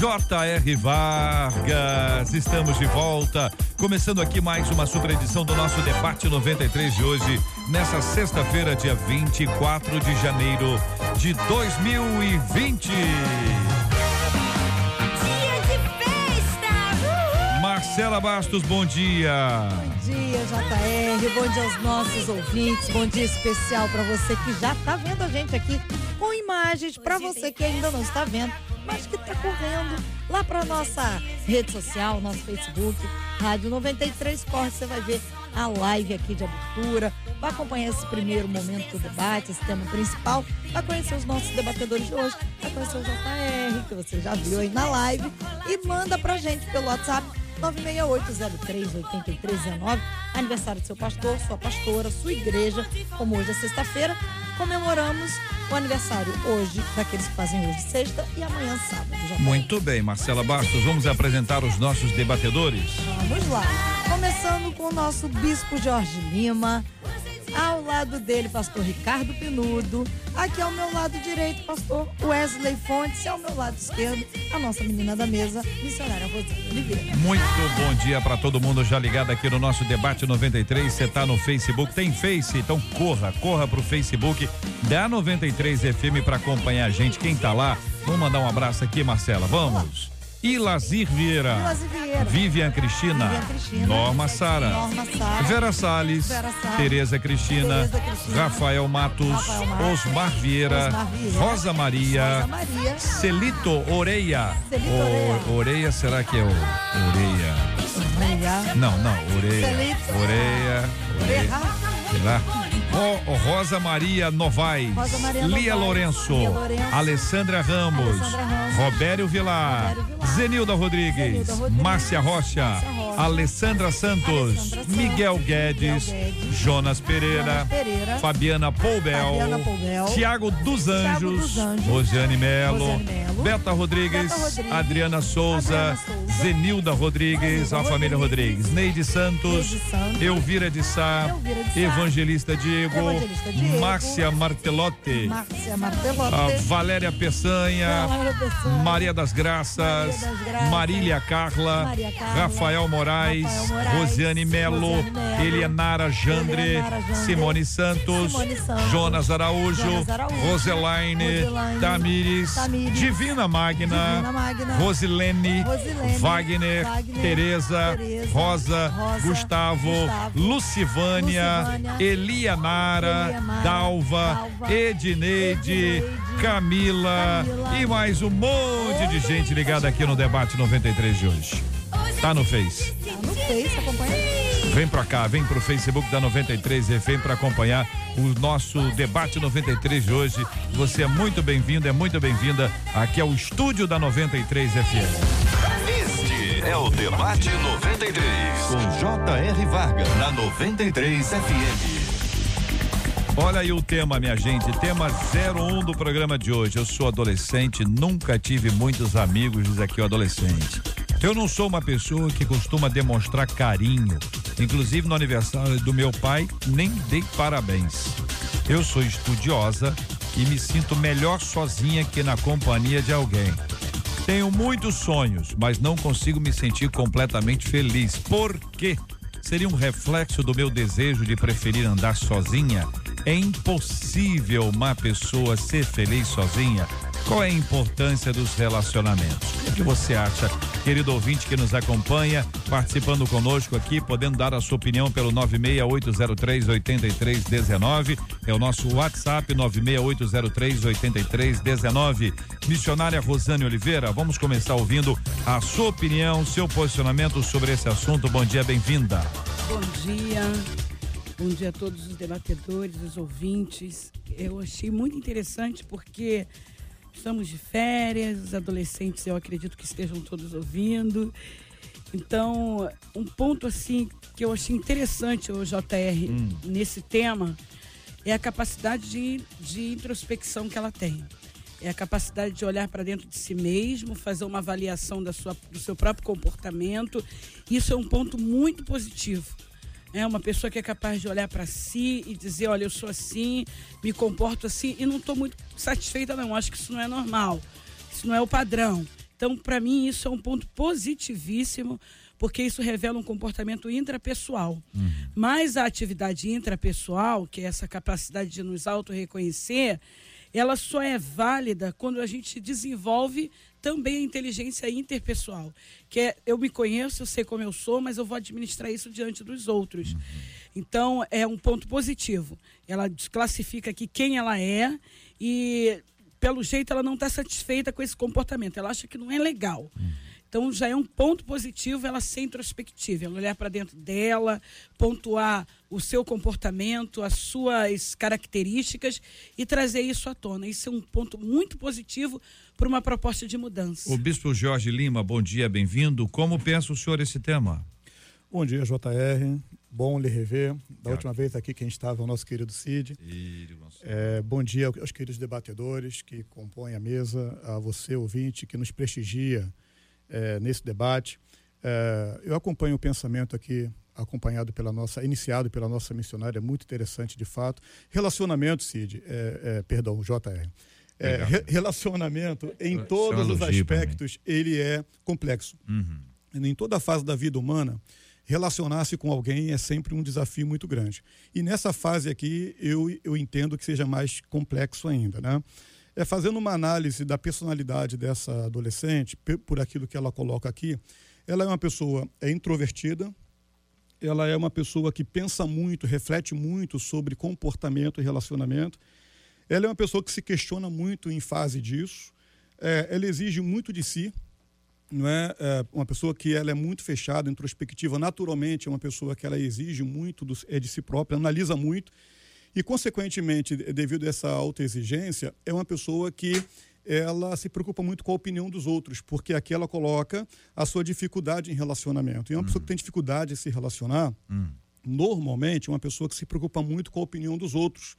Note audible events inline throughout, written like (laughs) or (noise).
J.R. Vargas. Estamos de volta, começando aqui mais uma super edição do nosso debate 93 de hoje, nessa sexta-feira, dia 24 de janeiro de 2020. Marcela Bastos, bom dia. Bom dia, JR. Bom dia aos nossos ouvintes. Bom dia especial para você que já está vendo a gente aqui com imagens, para você que ainda não está vendo, mas que está correndo. Lá para nossa rede social, nosso Facebook, Rádio 93 Corre. Você vai ver a live aqui de abertura, vai acompanhar esse primeiro momento do debate, esse tema principal, vai conhecer os nossos debatedores de hoje, vai conhecer o JR, que você já viu aí na live, e manda pra gente pelo WhatsApp 968038319, aniversário do seu pastor, sua pastora, sua igreja, como hoje é sexta-feira, comemoramos o aniversário hoje daqueles que fazem hoje sexta e amanhã sábado. Tá Muito bem, Marcela Bastos, vamos apresentar os nossos debatedores. Vamos lá. Começando com o nosso bispo Jorge Lima. Ao lado dele, pastor Ricardo Pinudo. Aqui ao meu lado direito, pastor Wesley Fontes. E ao meu lado esquerdo, a nossa menina da mesa, missionária Rosana Oliveira. Muito bom dia para todo mundo já ligado aqui no nosso debate 93. Você tá no Facebook, tem Face, então corra, corra pro Facebook da 93 FM para acompanhar a gente. Quem tá lá, vamos mandar um abraço aqui, Marcela. Vamos. Ilazir Vieira. Ilazir Vieira. Vivian Cristina. Vivian Cristina. Norma Sara. Norma Sara. Vera Salles. Vera Salles. Tereza Cristina. Tereza Cristina. Rafael Matos. Rafael Matos. Osmar Vieira. Osmar Vieira. Rosa Maria. Rosa Maria. Celito Oreia. Celito O- Oreia. Oreia, será que é o Oreia? Não, não, Oreia. Celito. Oreia. Oreia. Oreia. Lá. Ro- Rosa Maria Novaes. Rosa Maria Lia Novaes. Lourenço. Lia Lourenço. Alessandra Ramos. Alessandra Ramos. Robério Vilar. Robério Vilar. Zenilda Rodrigues. Zenilda Rodrigues. Márcia Rocha. Márcia Rocha. Alessandra Santos. Alessandra Santos. Miguel Guedes. Miguel Guedes. Jonas Pereira. Jonas Pereira. Fabiana Poubel. Tiago dos dos Anjos. Rosiane Melo. Beta Rodrigues. Beta Rodrigues. Adriana Souza. Adriana Souza. Zenilda Rodrigues. A família Rodrigues. Rodrigues. Neide Santos. Neide Santos. Elvira de Sá. Elvira de Sá. Evangelista Diego. Evangelista Diego. Márcia Martelotti. Márcia Martelotti. Valéria Peçanha. Maria das Graças. Maria das Graças. Marília Carla. Maria Carla. Rafael Moraes. Rafael Moraes. Rosiane Melo. Melo. Elianara Jandre. Elianara Jandre. Simone Santos. Simone Santos. Jonas Araújo. Jonas Araújo. Roselaine. Roselaine. Tamires. Tamires. Divina Magna. Divina Magna. Rosilene. Rosilene. Wagner. Wagner. Tereza. Rosa. Rosa. Gustavo. Gustavo. Lucivânia. Lucivânia. Elianara. Elianara. Dalva. Dalva. Edneide. Edneide. Camila, Camila. e mais um monte de gente ligada aqui no debate 93 de hoje. Tá no Face. Tá no Face, acompanha. Vem pra cá, vem pro Facebook da 93 e vem pra acompanhar o nosso debate 93 de hoje. Você é muito bem-vindo, é muito bem-vinda aqui ao estúdio da 93 FM. Este é o Debate 93. Com J.R. Vargas. Na 93 FM. Olha aí o tema, minha gente, tema 01 do programa de hoje. Eu sou adolescente, nunca tive muitos amigos, diz aqui o adolescente. Eu não sou uma pessoa que costuma demonstrar carinho. Inclusive no aniversário do meu pai, nem dei parabéns. Eu sou estudiosa e me sinto melhor sozinha que na companhia de alguém. Tenho muitos sonhos, mas não consigo me sentir completamente feliz. Por quê? Seria um reflexo do meu desejo de preferir andar sozinha? É impossível uma pessoa ser feliz sozinha? Qual é a importância dos relacionamentos? O que que você acha, querido ouvinte que nos acompanha, participando conosco aqui, podendo dar a sua opinião pelo 968038319, é o nosso WhatsApp 968038319. Missionária Rosane Oliveira, vamos começar ouvindo a sua opinião, seu posicionamento sobre esse assunto. Bom dia, bem-vinda. Bom dia. Bom dia a todos os debatedores, os ouvintes. Eu achei muito interessante porque Estamos de férias, os adolescentes eu acredito que estejam todos ouvindo. Então, um ponto assim que eu achei interessante o JR hum. nesse tema é a capacidade de, de introspecção que ela tem. É a capacidade de olhar para dentro de si mesmo, fazer uma avaliação da sua, do seu próprio comportamento. Isso é um ponto muito positivo. É uma pessoa que é capaz de olhar para si e dizer, olha, eu sou assim, me comporto assim e não estou muito satisfeita não. Acho que isso não é normal. Isso não é o padrão. Então, para mim, isso é um ponto positivíssimo, porque isso revela um comportamento intrapessoal. Uhum. Mas a atividade intrapessoal, que é essa capacidade de nos auto-reconhecer, ela só é válida quando a gente desenvolve também a inteligência interpessoal, que é eu me conheço, eu sei como eu sou, mas eu vou administrar isso diante dos outros. Então, é um ponto positivo. Ela desclassifica aqui quem ela é e pelo jeito, ela não está satisfeita com esse comportamento. Ela acha que não é legal. Uhum. Então, já é um ponto positivo ela ser introspectiva, ela olhar para dentro dela, pontuar o seu comportamento, as suas características e trazer isso à tona. Isso é um ponto muito positivo para uma proposta de mudança. O Bispo Jorge Lima, bom dia, bem-vindo. Como pensa o senhor esse tema? Bom dia, JR. Bom lhe rever. Da última vez aqui quem estava é o nosso querido Cid. É, bom dia aos queridos debatedores que compõem a mesa, a você, ouvinte, que nos prestigia é, nesse debate. É, eu acompanho o pensamento aqui, acompanhado pela nossa, iniciado pela nossa missionária, é muito interessante de fato. Relacionamento, Cid, é, é, perdão, JR. Re relacionamento em todos os aspectos, ele é complexo. Uhum. Em toda a fase da vida humana, relacionar-se com alguém é sempre um desafio muito grande. E nessa fase aqui, eu, eu entendo que seja mais complexo ainda, né? É fazendo uma análise da personalidade dessa adolescente, por aquilo que ela coloca aqui, ela é uma pessoa é introvertida, ela é uma pessoa que pensa muito, reflete muito sobre comportamento e relacionamento. Ela é uma pessoa que se questiona muito em fase disso. É, ela exige muito de si, não é, é, uma pessoa que ela é muito fechada, introspectiva, naturalmente é uma pessoa que ela exige muito do, é de si própria, analisa muito e consequentemente, devido a essa alta exigência, é uma pessoa que ela se preocupa muito com a opinião dos outros, porque aqui ela coloca a sua dificuldade em relacionamento. E uma uhum. pessoa que tem dificuldade em se relacionar, uhum. normalmente é uma pessoa que se preocupa muito com a opinião dos outros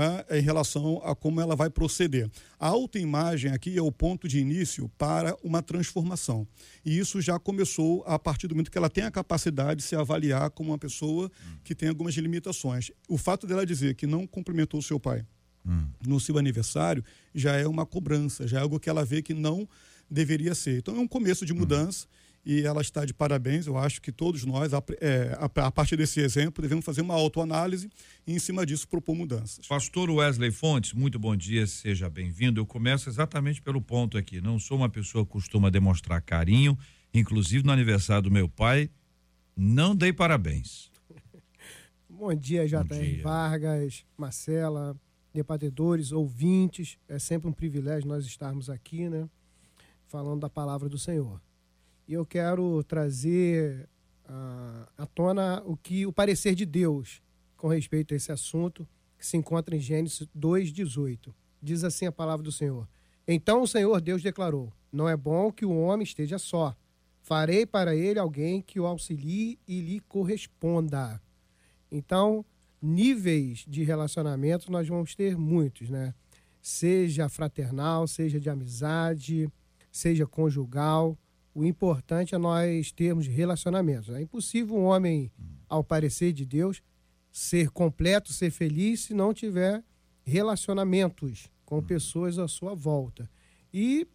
é, em relação a como ela vai proceder. A autoimagem aqui é o ponto de início para uma transformação. E isso já começou a partir do momento que ela tem a capacidade de se avaliar como uma pessoa que tem algumas limitações. O fato dela dizer que não cumprimentou o seu pai hum. no seu aniversário já é uma cobrança, já é algo que ela vê que não deveria ser. Então é um começo de mudança. Hum e ela está de parabéns. Eu acho que todos nós, é, a, partir desse exemplo, devemos fazer uma autoanálise e, em cima disso, propor mudanças. Pastor Wesley Fontes, muito bom dia, seja bem-vindo. Eu começo exatamente pelo ponto aqui. Não sou uma pessoa que costuma demonstrar carinho, inclusive no aniversário do meu pai, não dei parabéns. (laughs) bom dia, J.R. Vargas, Marcela, debatedores, ouvintes. É sempre um privilégio nós estarmos aqui, né? Falando da palavra do Senhor. E eu quero trazer à, à tona o que o parecer de Deus com respeito a esse assunto, que se encontra em Gênesis 2:18. Diz assim a palavra do Senhor: Então o Senhor Deus declarou: Não é bom que o homem esteja só. Farei para ele alguém que o auxilie e lhe corresponda. Então, níveis de relacionamento nós vamos ter muitos, né? Seja fraternal, seja de amizade, seja conjugal. O importante é nós termos relacionamentos. É impossível um homem, ao parecer de Deus, ser completo, ser feliz, se não tiver relacionamentos com pessoas à sua volta. E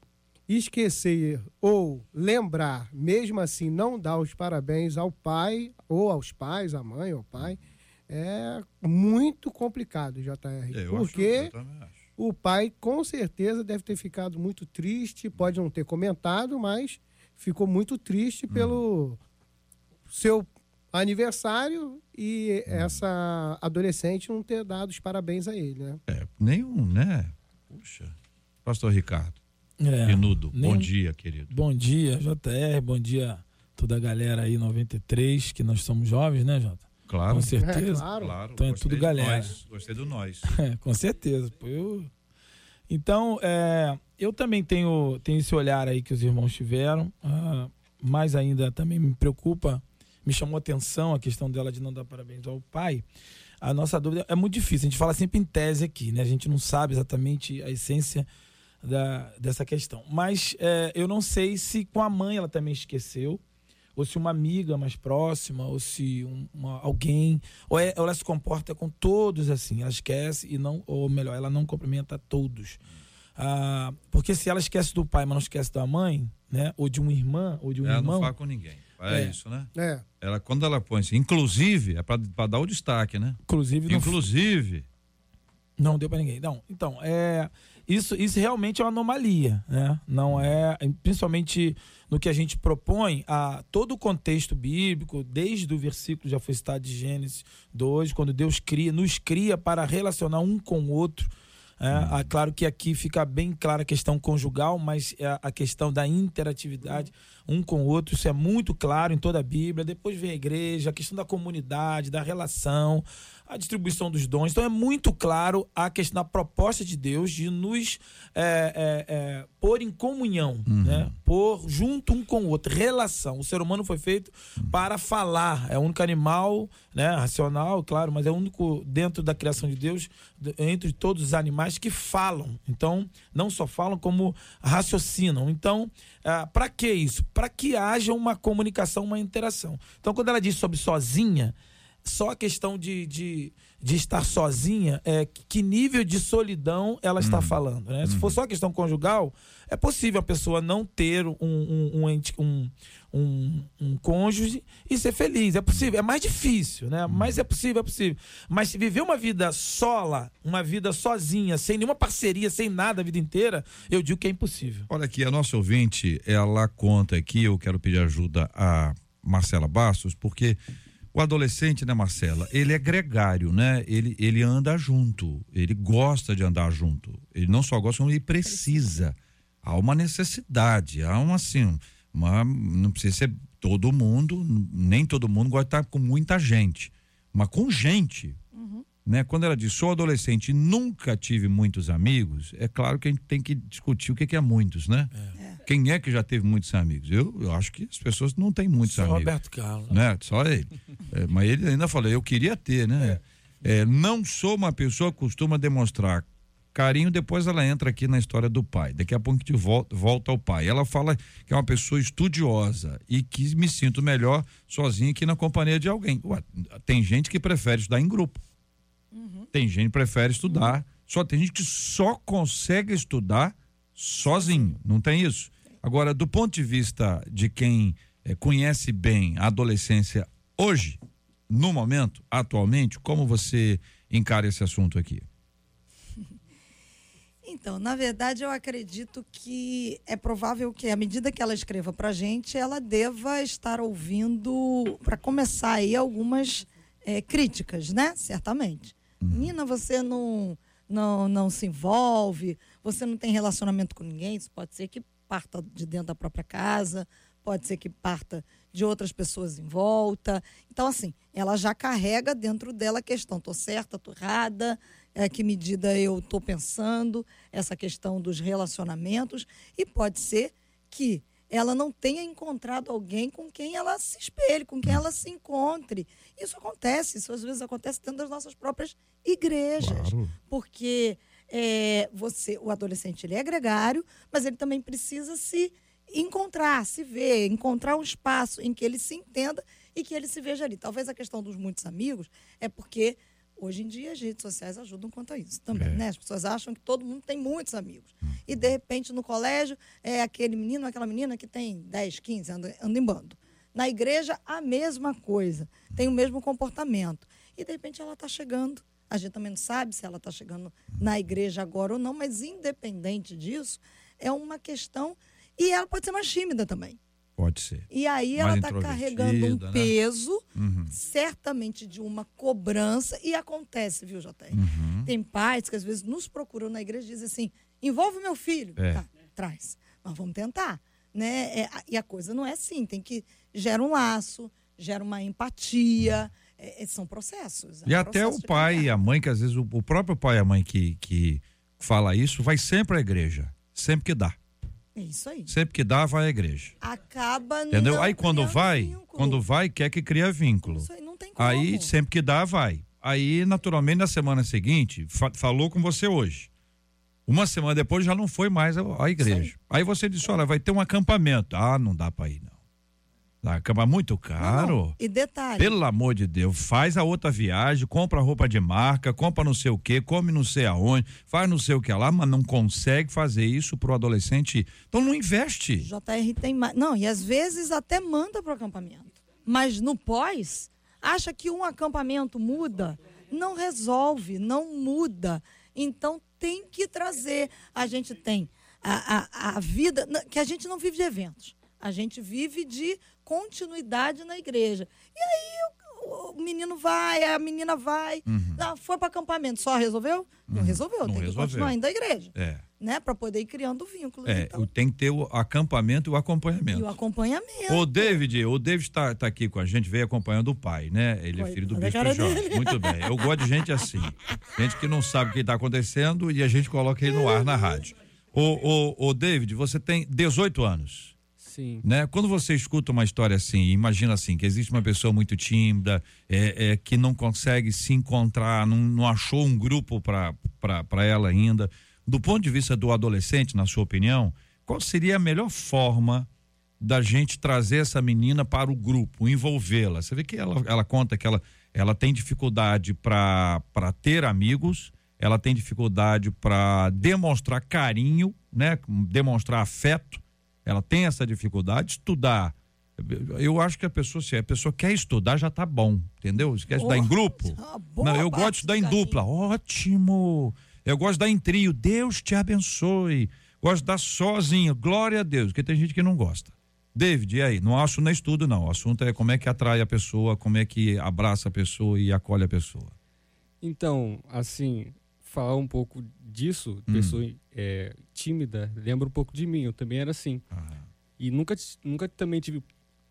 esquecer ou lembrar, mesmo assim, não dar os parabéns ao pai ou aos pais, à mãe ou ao pai, é muito complicado, JR. É, porque acho, o pai com certeza deve ter ficado muito triste, pode não ter comentado, mas ficou muito triste hum. pelo seu aniversário e hum. essa adolescente não ter dado os parabéns a ele, né? É, nenhum, né? Puxa. Pastor Ricardo. É, Menudo, bom dia, querido. Bom dia, JR, bom dia toda a galera aí 93, que nós somos jovens, né, Jota? Claro. Com certeza. É, claro. claro. Então é tudo galera. Nós, gostei do nós. É, (laughs) com certeza. Pô, eu Então, é, eu também tenho, tenho esse olhar aí que os irmãos tiveram. Ah, ainda também me preocupa, me chamou atenção a questão dela de não dar parabéns ao pai. A nossa dúvida é muito difícil. A gente fala sempre em tese aqui, né? A gente não sabe exatamente a essência da, dessa questão. Mas é, eu não sei se com a mãe ela também esqueceu, ou se uma amiga mais próxima, ou se um, uma, alguém, ou, é, ela se comporta com todos assim, ela esquece e não, ou melhor, ela não cumprimenta todos. Ah, porque se ela esquece do pai, mas não esquece da mãe, né? Ou de uma irmã, ou de um ela irmão. Ela não fala com ninguém. É, é, isso, né? É. Ela, quando ela põe assim, inclusive, é para dar o destaque, né? Inclusive. Inclusive. Não, não deu para ninguém. Não, então, é, isso, isso realmente é uma anomalia, né? Não é, principalmente no que a gente propõe, a todo o contexto bíblico, desde o versículo já foi citado de Gênesis 2, quando Deus cria, nos cria para relacionar um com o outro é, uhum. claro que aqui fica bem clara a questão conjugal, mas é a questão da interatividade um com o outro, isso é muito claro em toda a Bíblia. Depois vem a igreja, a questão da comunidade, da relação, a distribuição dos dons. Então é muito claro a questão da proposta de Deus de nos é, é, é, pôr em comunhão, uhum. né? pôr junto um com o outro, relação. O ser humano foi feito para falar, é o único animal né, racional, claro, mas é o único dentro da criação de Deus, entre todos os animais que falam. Então, não só falam, como raciocinam. Então, ah, para que isso? Para que haja uma comunicação, uma interação. Então, quando ela diz sobre sozinha, só a questão de, de, de estar sozinha, é, que nível de solidão ela está uhum. falando. Né? Se for uhum. só a questão conjugal, é possível a pessoa não ter um, um, um, um, um cônjuge e ser feliz. É possível, é mais difícil, né? Mas é possível, é possível. Mas se viver uma vida sola, uma vida sozinha, sem nenhuma parceria, sem nada a vida inteira, eu digo que é impossível. Olha aqui, a nossa ouvinte, ela conta aqui, eu quero pedir ajuda a Marcela Bastos, porque o adolescente, né, Marcela, ele é gregário, né? Ele, ele anda junto, ele gosta de andar junto. Ele não só gosta, como ele precisa. Há uma necessidade, há um assim, uma, não precisa ser todo mundo, nem todo mundo gosta de estar com muita gente, mas com gente. Uhum. Né? Quando ela diz sou adolescente e nunca tive muitos amigos, é claro que a gente tem que discutir o que, que é muitos, né? É. Quem é que já teve muitos amigos? Eu, eu acho que as pessoas não têm muitos Só amigos. Roberto Carlos. Né? Só ele. É, mas ele ainda falou, eu queria ter, né? É. É, não sou uma pessoa que costuma demonstrar carinho, depois ela entra aqui na história do pai. Daqui a pouco a gente volta, volta ao pai. Ela fala que é uma pessoa estudiosa e que me sinto melhor sozinha que na companhia de alguém. Ué, tem gente que prefere estudar em grupo. Uhum. Tem gente que prefere estudar. Uhum. Só tem gente que só consegue estudar sozinho. Não tem isso? Agora, do ponto de vista de quem é, conhece bem a adolescência hoje, no momento, atualmente, como você encara esse assunto aqui? (laughs) Então, na verdade, eu acredito que é provável que, à medida que ela escreva para a gente, ela deva estar ouvindo, para começar aí, algumas é, críticas, né? Certamente. Uhum. Nina, você não, não, não se envolve, você não tem relacionamento com ninguém, isso pode ser que parta de dentro da própria casa, pode ser que parta de outras pessoas em volta. Então, assim, ela já carrega dentro dela a questão: estou certa, estou errada, é, que medida eu estou pensando, essa questão dos relacionamentos. E pode ser que ela não tenha encontrado alguém com quem ela se espelhe, com quem ela se encontre. Isso acontece, isso às vezes acontece dentro das nossas próprias igrejas. Claro. Porque é, você, o adolescente ele é gregário, mas ele também precisa se encontrar, se ver, encontrar um espaço em que ele se entenda e que ele se veja ali. Talvez a questão dos muitos amigos é porque hoje em dia as redes sociais ajudam quanto a isso também, é. né? As pessoas acham que todo mundo tem muitos amigos. Hum. E de repente no colégio é aquele menino, aquela menina que tem 10, 15, anda, anda em bando. Na igreja, a mesma coisa, tem o mesmo comportamento. E de repente ela está chegando a gente também não sabe se ela está chegando na igreja agora ou não, mas independente disso, é uma questão. E ela pode ser mais tímida também. Pode ser. E aí ela está carregando um né? peso, uhum. certamente de uma cobrança, e acontece, viu, JR? Uhum. Tem pais que às vezes nos procuram na igreja e dizem assim: envolve meu filho. É. Tá, traz. Mas vamos tentar. Né? É, e a coisa não é assim, tem que. gera um laço, gera uma empatia. Uhum é, é, são processos. É e um até o pai e a mãe, que às vezes o, o, próprio pai e a mãe que, que fala isso, vai sempre à igreja. Sempre que dá. É isso aí. Sempre que dá, vai à igreja. Acaba Entendeu? Aí quando vai, vínculo. quando vai, quer que cria vínculo. Isso aí não tem como. Aí sempre que dá, vai. Aí, naturalmente, na semana seguinte, fa falou com você hoje. Uma semana depois já não foi mais à igreja. Aí você disse: olha, vai ter um acampamento. Ah, não dá para ir, não. Dá cama muito caro. Não, não. E detalhe. Pelo amor de Deus, faz a outra viagem, compra roupa de marca, compra não sei o que, come não sei aonde, faz não sei o que lá, mas não consegue fazer isso pro adolescente. Então não investe. JR tem mais. Não, e às vezes até manda pro acampamento. Mas no pós, acha que um acampamento muda. Não resolve, não muda. Então tem que trazer. A gente tem a, a, a vida, que a gente não vive de eventos. A gente vive de continuidade na igreja. E aí o, o menino vai, a menina vai, uhum. ah, foi para acampamento, só resolveu? Não uhum. resolveu, não tem resolveu. que continuar indo à igreja. É. Né, para poder ir criando vínculos. É, então. tem que ter o acampamento e o acompanhamento. E o acompanhamento. O David, o David está tá aqui com a gente, veio acompanhando o pai, né? Ele é Foi, é filho do Bispo Jorge. Muito bem. Eu gosto de gente assim. Gente que não sabe o que está acontecendo e a gente coloca ele no ar na rádio. O, o, o David, você tem 18 anos. Sim. Né? Quando você escuta uma história assim, imagina assim, que existe uma pessoa muito tímida, é, é que não consegue se encontrar, não, não achou um grupo para ela ainda. Do ponto de vista do adolescente, na sua opinião, qual seria a melhor forma da gente trazer essa menina para o grupo, envolvê-la? Você vê que ela, ela conta que ela, ela tem dificuldade para ter amigos, ela tem dificuldade para demonstrar carinho, né? demonstrar afeto ela tem essa dificuldade, estudar. Eu acho que a pessoa, se a pessoa quer estudar, já está bom, entendeu? Se quer estudar oh, em grupo. Não, eu gosto de estudar em dupla. Ótimo. Eu gosto de estudar em trio. Deus te abençoe. Gosto de estudar sozinho. Glória a Deus, porque tem gente que não gosta. David, e aí? Não acho nem estudo, não. O assunto é como é que atrai a pessoa, como é que abraça a pessoa e acolhe a pessoa. Então, assim, falar um pouco disso, hum. pessoa é, tímida, lembra um pouco de mim. Eu também era assim. Ah. E nunca, nunca também tive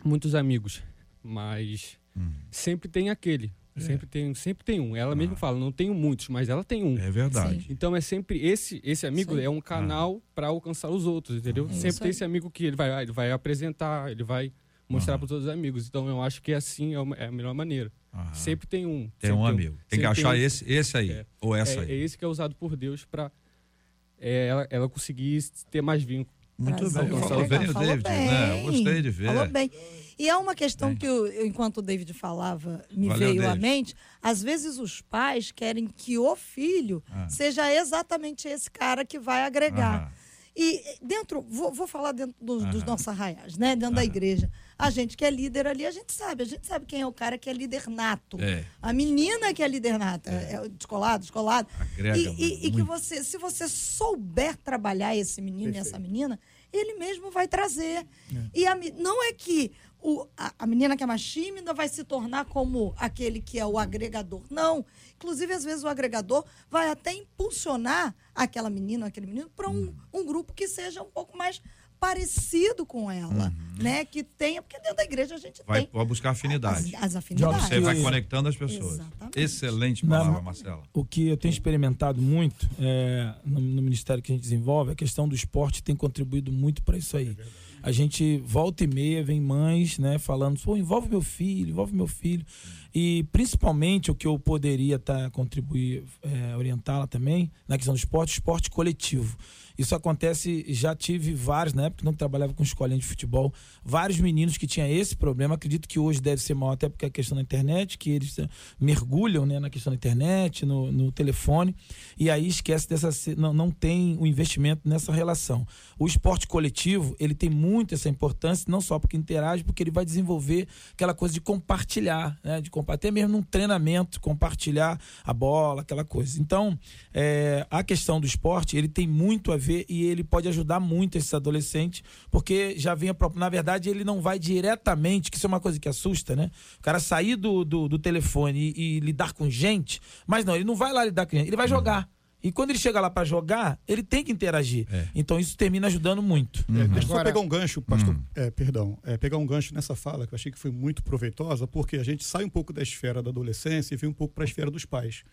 muitos amigos, mas hum. sempre tem aquele. É. Sempre tem, sempre tem um. Ela ah. mesma fala, não tenho muitos, mas ela tem um. É verdade. Sim. Então é sempre esse esse amigo Sim. é um canal ah. para alcançar os outros, entendeu? É sempre tem esse amigo que ele vai, ele vai apresentar, ele vai mostrar para todos os amigos. Então eu acho que assim é, uma, é a melhor maneira. Sempre tem um. Tem um amigo. Tem, tem que achar um, esse, esse aí, é, ou essa é, aí. É esse que é usado por Deus para é, ela, ela conseguir ter mais vínculo. Muito bem, falou bem o David, bem. né? Eu gostei de ver. Falou bem. E é uma questão bem. que, eu, enquanto o David falava, me Valeu, veio David. à mente. Às vezes os pais querem que o filho ah. seja exatamente esse cara que vai agregar. Ah. E dentro, vou, vou falar dentro dos, dos nossos arraiais, né? Dentro da igreja. A gente que é líder ali, a gente sabe. A gente sabe quem é o cara que é líder nato. É. A menina que é líder nata. É. é descolado, descolado. Agrega, e, e, e que você, se você souber trabalhar esse menino Perfeito. e essa menina, ele mesmo vai trazer. É. E a, não é que o, a, a, menina que é mais tímida vai se tornar como aquele que é o agregador. Não. Inclusive, às vezes, o agregador vai até impulsionar aquela menina, aquele menino, para um, um grupo que seja um pouco mais parecido com ela, uhum. né? Que tenha, porque dentro da igreja a gente vai, tem. Vai buscar afinidade. As, as afinidades. Você vai conectando as pessoas. Exatamente. Excelente palavra, Na, Marcela. O que eu tenho experimentado muito é, no, no, ministério que a gente desenvolve, a questão do esporte tem contribuído muito para isso aí. É a gente volta e meia vem mães, né, falando, pô, envolve meu filho, envolve meu filho. E principalmente o que eu poderia tá, contribuir, é, orientá-la também, na questão do esporte, esporte coletivo. Isso acontece, já tive vários, na época não trabalhava com escolinha de futebol, vários meninos que tinham esse problema. Acredito que hoje deve ser maior, até porque é a questão da internet, que eles eh, mergulham né, na questão da internet, no, no telefone, e aí esquece dessa. Não, não tem o um investimento nessa relação. O esporte coletivo, ele tem muito essa importância, não só porque interage, porque ele vai desenvolver aquela coisa de compartilhar, né? De compartilhar, até mesmo num treinamento, compartilhar a bola, aquela coisa. Então, é, a questão do esporte, ele tem muito a ver e ele pode ajudar muito esses adolescentes, porque já vem a própria. Na verdade, ele não vai diretamente, que isso é uma coisa que assusta, né? O cara sair do, do, do telefone e, e, lidar com gente, mas não, ele não vai lá lidar com gente, ele vai jogar. E quando ele chega lá para jogar, ele tem que interagir. É. Então isso termina ajudando muito. É, deixa eu só pegar um gancho, pastor. Uhum. É, perdão. É, pegar um gancho nessa fala que eu achei que foi muito proveitosa, porque a gente sai um pouco da esfera da adolescência e vem um pouco para a esfera dos pais.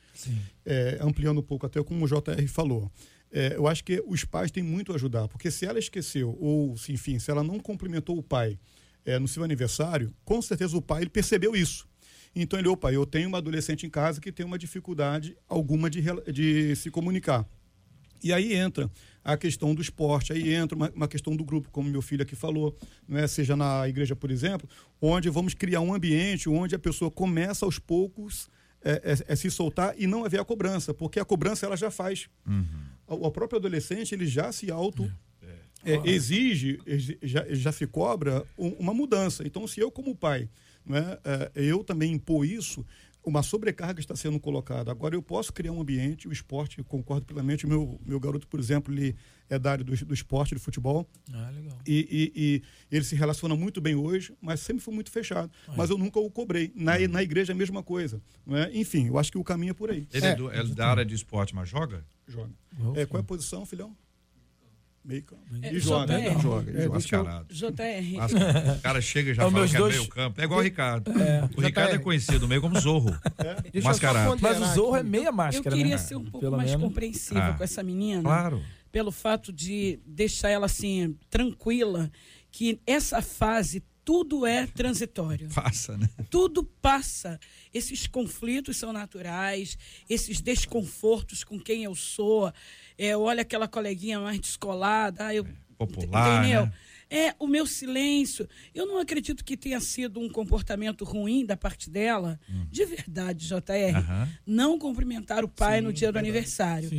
É, ampliando um pouco até como o JR falou é, eu acho que os pais têm muito a ajudar, porque se ela esqueceu, ou, enfim, se ela não cumprimentou o pai é, no seu aniversário, com certeza o pai ele percebeu isso. Então ele, opa, eu tenho uma adolescente em casa que tem uma dificuldade alguma de, de se comunicar. E aí entra a questão do esporte, aí entra uma, uma, questão do grupo, como meu filho aqui falou, não é? seja na igreja, por exemplo, onde vamos criar um ambiente onde a pessoa começa aos poucos é, é, é se soltar e não haver a cobrança, porque a cobrança ela já faz. Uhum. O, próprio adolescente ele já se auto é, é, exige, já, já se cobra uma mudança. Então, se eu como pai, não é, eu também impor isso, uma sobrecarga está sendo colocada. Agora, eu posso criar um ambiente, o esporte, concordo plenamente. O meu, meu garoto, por exemplo, ele é da área do, do esporte, do futebol. Ah, legal. E, e, e, ele se relaciona muito bem hoje, mas sempre foi muito fechado. Ah, mas eu nunca o cobrei. Na, uhum. na igreja, a mesma coisa. Não é? Enfim, eu acho que o caminho é por aí. Ele é, é, do, é da área de esporte, mas joga? Joga. É, qual é a posição, filhão? Meio campo. É, e joga, JR, joga, é, mascarado. JR. O cara chega e já é, fala que é dois... meio campo. É igual o Ricardo. É. O Ricardo é conhecido meio como Zorro. É. Mascarado. Mas o Zorro é meia máscara, Eu queria né? ser um pouco Pelo mais menos. compreensiva ah. com essa menina. Claro. Pelo fato de deixar ela assim, tranquila, que essa fase tudo é transitório. Passa, né? Tudo passa. Esses conflitos são naturais, esses desconfortos com quem eu sou. É, olha aquela coleguinha mais descolada, ah, eu, popular, entendeu? Né? É, o meu silêncio. Eu não acredito que tenha sido um comportamento ruim da parte dela. Hum. De verdade, JR. Uhum. Não cumprimentar o pai Sim, no dia do aniversário.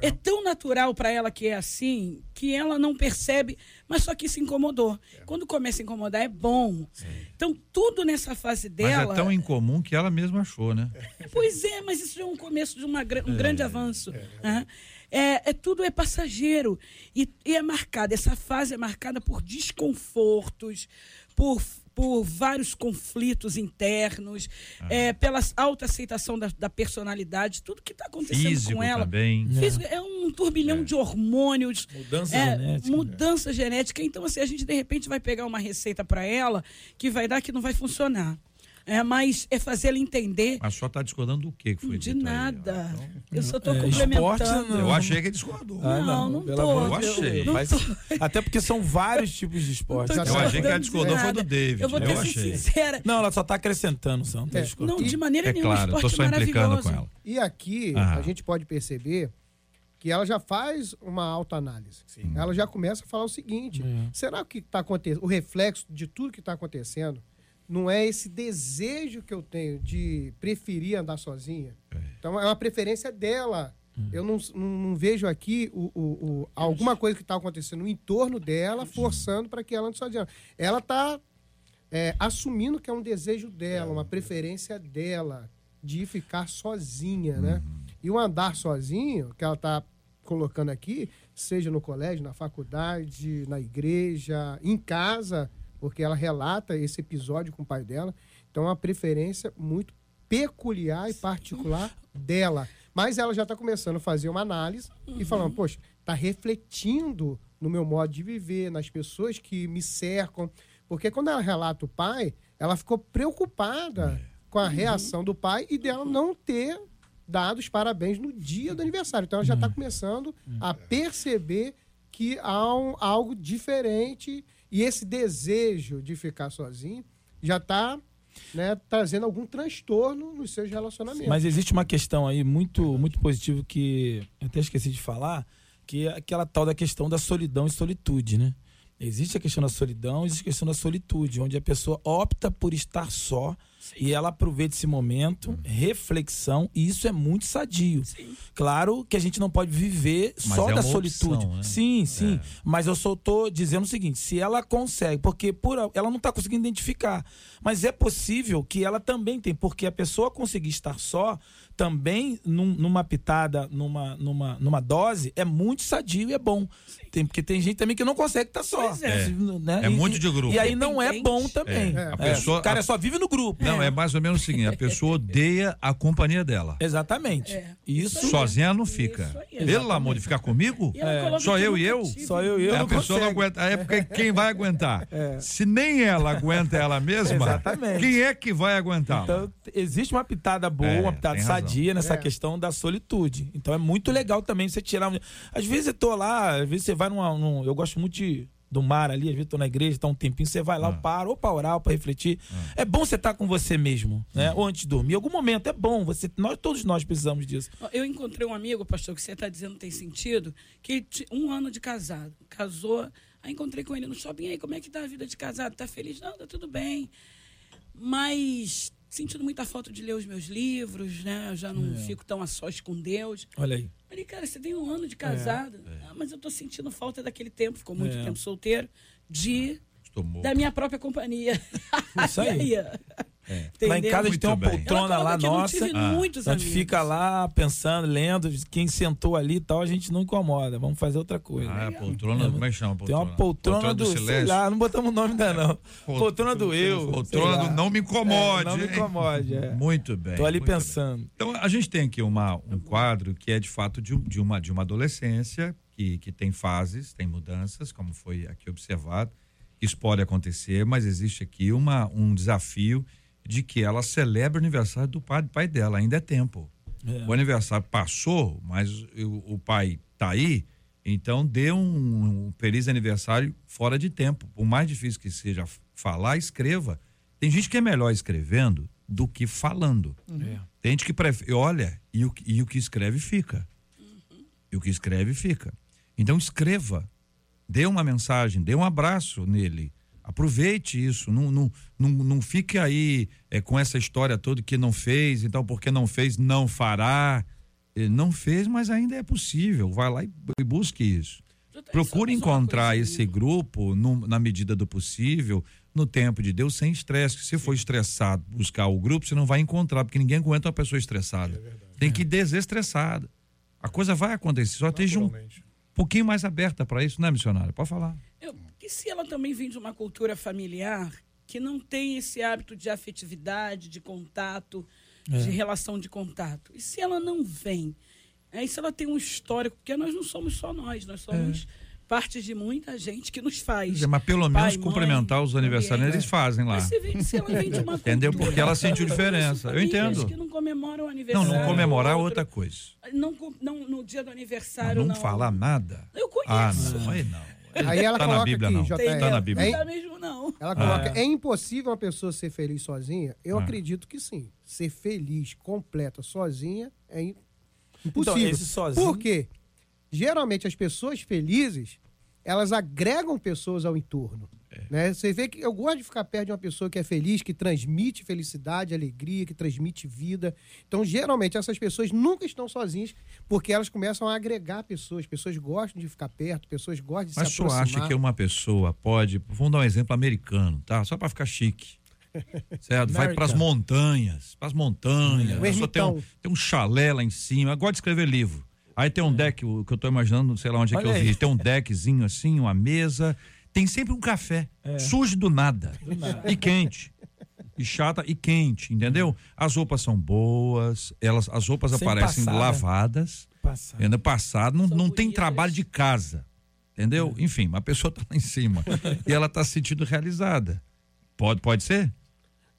É. é. tão natural para ela que é assim, que ela não percebe, mas só que se incomodou. É. Quando começa a incomodar, é bom. Sim. Então, tudo nessa fase dela. Mas é tão incomum que ela mesma achou, né? Pois é, mas isso é um começo de uma, um grande é. avanço. Uhum. É, é, tudo é passageiro e, e, é marcada essa fase é marcada por desconfortos por por vários conflitos internos, ah. é, pela alta aceitação da, da personalidade, tudo que está acontecendo Físico com ela. Também. Físico, é. é um turbilhão é. de hormônios. Mudança é, genética. Mudança genética. Então, assim, a gente de repente vai pegar uma receita para ela que vai dar que não vai funcionar. É, mas é fazer ela entender. Mas só está discordando do que foi De dito nada. Aí, então... Eu só estou é, complementando. eu achei que ele discordou. Ah, não, não, não tô. Eu achei. Mas, até porque são vários tipos de esporte. Eu achei que ela discordou foi do David. Eu vou ter eu achei. sincera. Não, ela só está acrescentando, só, não, é, não de maneira é nenhuma. Claro, estou só implicando com ela. E aqui a gente pode perceber que ela já faz uma autoanálise. Ela já começa a falar o seguinte: é. será que está acontecendo? O reflexo de tudo que está acontecendo não é esse desejo que eu tenho de preferir andar sozinha. É. Então é uma preferência dela. Hum. Eu não, não, não, vejo aqui o, o, o alguma coisa que está acontecendo no entorno dela forçando para que ela ande sozinha. Ela está é, assumindo que é um desejo dela, uma preferência dela de ficar sozinha, né? Uhum. E o andar sozinho, que ela está colocando aqui, seja no colégio, na faculdade, na igreja, em casa, porque ela relata esse episódio com o pai dela. Então, é uma preferência muito peculiar e particular dela. Mas ela já está começando a fazer uma análise uhum. e falando, poxa, está refletindo no meu modo de viver, nas pessoas que me cercam. Porque quando ela relata o pai, ela ficou preocupada é. com a uhum. reação do pai e dela não ter dado os parabéns no dia do aniversário. Então ela já está uhum. começando a perceber que há um, algo diferente e esse desejo de ficar sozinho já está né, trazendo algum transtorno nos seus relacionamentos. Mas existe uma questão aí muito, muito positiva que eu até esqueci de falar, que é aquela tal da questão da solidão e solitude, né? Existe a questão da solidão, existe a questão da solitude, onde a pessoa opta por estar só Sim. E ela aproveita esse momento, hum. reflexão, e isso é muito sadio. Sim. Claro que a gente não pode viver mas só é da solitude. Opção, né? Sim, sim. É. Mas eu só estou dizendo o seguinte: se ela consegue, porque por, ela não está conseguindo identificar. Mas é possível que ela também tem, porque a pessoa conseguir estar só também num, numa pitada, numa, numa, numa dose, é muito sadio e é bom. Tem, porque tem gente também que não consegue estar só. É, né? é muito de grupo. E aí não é bom também. É. A pessoa, o cara a... só vive no grupo. Não, Não, é mais ou menos o seguinte: a pessoa odeia a companhia dela. Exatamente. É. Isso. Sozinha ela não fica. Aí, Pelo amor de ficar comigo? E É. Só eu e eu? Só eu e eu a não pessoa não consegue. aguenta. Aí é porque quem vai aguentar? (laughs) É. Se nem ela aguenta ela mesma, Exatamente. quem é que vai aguentar? Então, existe uma pitada boa, É, uma pitada sadia nessa É. questão da solitude. Então é muito legal também você tirar. um- Às vezes eu tô lá, às vezes você vai numa. num- Eu gosto muito de- do mar ali, às vezes tô na igreja, tá um tempinho, você vai lá, Ah. eu paro, ou pra orar, ou pra refletir. É bom você estar com você mesmo, né? Ou antes de dormir. Em algum momento é bom. Você, nós, todos nós precisamos disso. Eu encontrei um amigo, pastor, que você está dizendo tem sentido, que um ano de casado, casou, aí encontrei com ele no shopping, aí como é que tá a vida de casado? Tá feliz? Não, tá tudo bem. Mas sentindo muita falta de ler os meus livros, né? Eu já não fico tão a sós com Deus. Olha aí. Falei, cara, você tem um ano de casado. Ah, mas eu tô sentindo falta daquele tempo, ficou muito É. tempo solteiro, de Tomou. da minha própria companhia. Isso (laughs) aí. E Lá em casa a gente tem uma bem. poltrona lá nossa. muitos A gente amigos. fica lá pensando, lendo, quem sentou ali e tal, a gente não incomoda. Vamos fazer outra coisa. Ah, a poltrona, como é que chama a Tem poltrona? uma poltrona, do, sei silêncio. lá, não botamos o nome ainda não. (laughs) poltrona do eu. Poltrona do não me incomode. É, não me incomode, é. Muito bem. Tô ali muito bem. pensando. Então, a gente tem aqui uma, um quadro que é de fato de, de uma, de uma adolescência que, que tem fases, tem mudanças, como foi aqui observado. Isso pode acontecer, mas existe aqui uma, um desafio de que ela celebre o aniversário do pai, do pai dela, ainda é tempo. É. O aniversário passou, mas o, o pai tá aí, então dê um, um feliz aniversário fora de tempo. Por mais difícil que seja falar, escreva. Tem gente que é melhor escrevendo do que falando. É. Tem gente que prefere, olha, e o, e o que escreve fica. E o que escreve fica. Então escreva, dê uma mensagem, dê um abraço nele. Aproveite isso, não, não, não, não fique aí é, com essa história toda que não fez, então porque não fez, não fará. Ele não fez, mas ainda é possível. Vai lá e, e busque isso. Procure encontrar esse grupo num- na medida do possível, no tempo de Deus, sem estresse. Se for estressado buscar o grupo, você não vai encontrar, porque ninguém aguenta uma pessoa estressada. Tem que ir desestressada. A coisa vai acontecer, só esteja um pouquinho mais aberta para isso, né, missionário? Pode falar. Eu, e se ela também vem de uma cultura familiar que não tem esse hábito de afetividade, de contato, de relação de contato? E se ela não vem? Aí se ela tem um histórico, porque nós não somos só nós, nós somos parte de muita gente que nos faz. Mas pelo Pai, menos mãe, cumprimentar os aniversariantes, eles fazem lá. Vem, uma (laughs) Entendeu? cultura- Porque ela sentiu (laughs) diferença. Eu entendo. que não comemoram o Não, aniversário. não comemorar é outra coisa. Não, não, no dia do aniversário, não, não. falar nada. Eu Ah, conheço. não. Aí não. (laughs) Aí ela tá na coloca Bíblia, aqui, não. JR, Tá na Bíblia. é- Não dá mesmo, não. Ela coloca, Ah. é impossível uma pessoa ser feliz sozinha? Eu Ah. acredito que sim. Ser feliz, completa, sozinha é Então, impossível. esse sozinho. Por quê? Geralmente as pessoas felizes, elas agregam pessoas ao entorno. É. Né? Você vê que eu gosto de ficar perto de uma pessoa que é feliz, que transmite felicidade, alegria, que transmite vida. Então, geralmente, essas pessoas nunca estão sozinhas, porque elas começam a agregar pessoas. Pessoas gostam de ficar perto, pessoas gostam de Mas se aproximar. acha que uma pessoa pode. Vamos dar um exemplo americano, tá? Só para ficar chique. Certo? Vai para as montanhas. Para as montanhas. A pessoa tem um, tem um chalé lá em cima. Gosta de escrever livro. Aí tem um deck, o que eu tô imaginando, sei lá onde é que Olha eu aí. vi. Tem um deckzinho assim, uma mesa. Tem sempre um café. Surge do nada. E quente. E chata e quente, entendeu? As roupas são boas, elas, as roupas Sem aparecem passada. lavadas. Passar. Ano passado não, São não tem trabalho de casa. Entendeu? Enfim, uma pessoa tá lá em cima e ela tá se sentindo realizada. Pode, pode ser?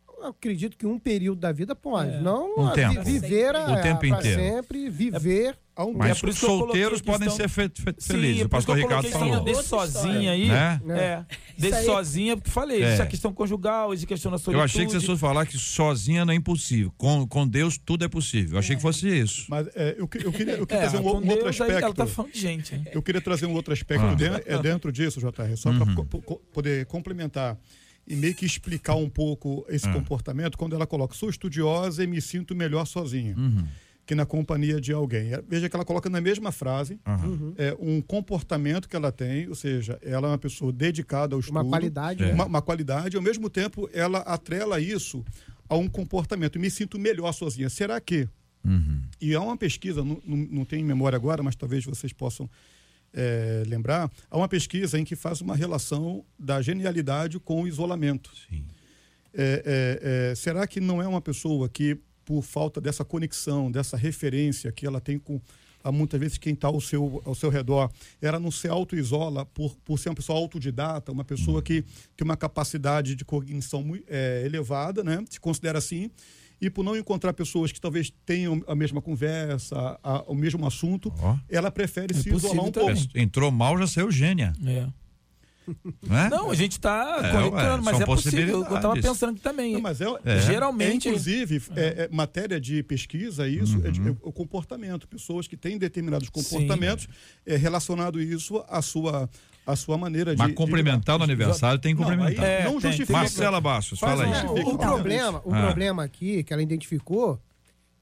Eu acredito que um período da vida pode. É. Não Um a tempo. vi- viver a, O tempo inteiro. sempre, viver a um Mas É solteiros podem questão- ser fe- fe- Sim, felizes. é O pastor Ricardo falou. Deixe sozinha aí. Né? É. Deixe aí- sozinha, porque falei, É. isso é questão conjugal, isso é questão da solitude. Eu achei que vocês fossem falar que sozinha não é impossível. Com, com Deus tudo é possível. Eu achei que fosse isso. Mas é, eu, eu queria, eu queria É, trazer um, um outro Deus, aspecto. ela tá falando de gente. né? Eu queria trazer um outro aspecto Ah. dentro, é dentro disso, JR, só Uhum. para poder complementar e meio que explicar um pouco esse Ah. comportamento quando ela coloca: sou estudiosa e me sinto melhor sozinha Uhum. Que na companhia de alguém. É, Veja que ela coloca na mesma frase Aham. é, um comportamento que ela tem, ou seja, ela é uma pessoa dedicada ao estudo, uma qualidade. É. né? uma, uma qualidade, e ao mesmo tempo ela atrela isso a um comportamento. Me sinto melhor sozinha. Será que Uhum. e há uma pesquisa, não, não, não tenho em memória agora, mas talvez vocês possam é, lembrar, há uma pesquisa em que faz uma relação da genialidade com o isolamento. Sim. é, é, será que não é uma pessoa que, por falta dessa conexão, dessa referência que ela tem com muitas vezes quem está ao seu, ao seu redor, ela não se auto-isola por, por ser uma pessoa autodidata, uma pessoa que tem uma capacidade de cognição é, elevada, né? se considera assim, e por não encontrar pessoas que talvez tenham a mesma conversa, a, o mesmo assunto, oh. ela prefere é se isolar um também. pouco. Entrou mal, já saiu gênia. É. Não, é? não, a gente está é, conectando, mas é possível. Eu estava pensando também. Não, mas é, é. Geralmente. É, inclusive, é, é, matéria de pesquisa, isso é uhum. é, o comportamento. Pessoas que têm determinados comportamentos é, relacionado isso à sua a sua maneira de. Mas cumprimentar de... no aniversário tem que cumprimentar. Não, é, não justifica. Marcela Bastos, fala aí. O, o problema, o ah. problema aqui que ela identificou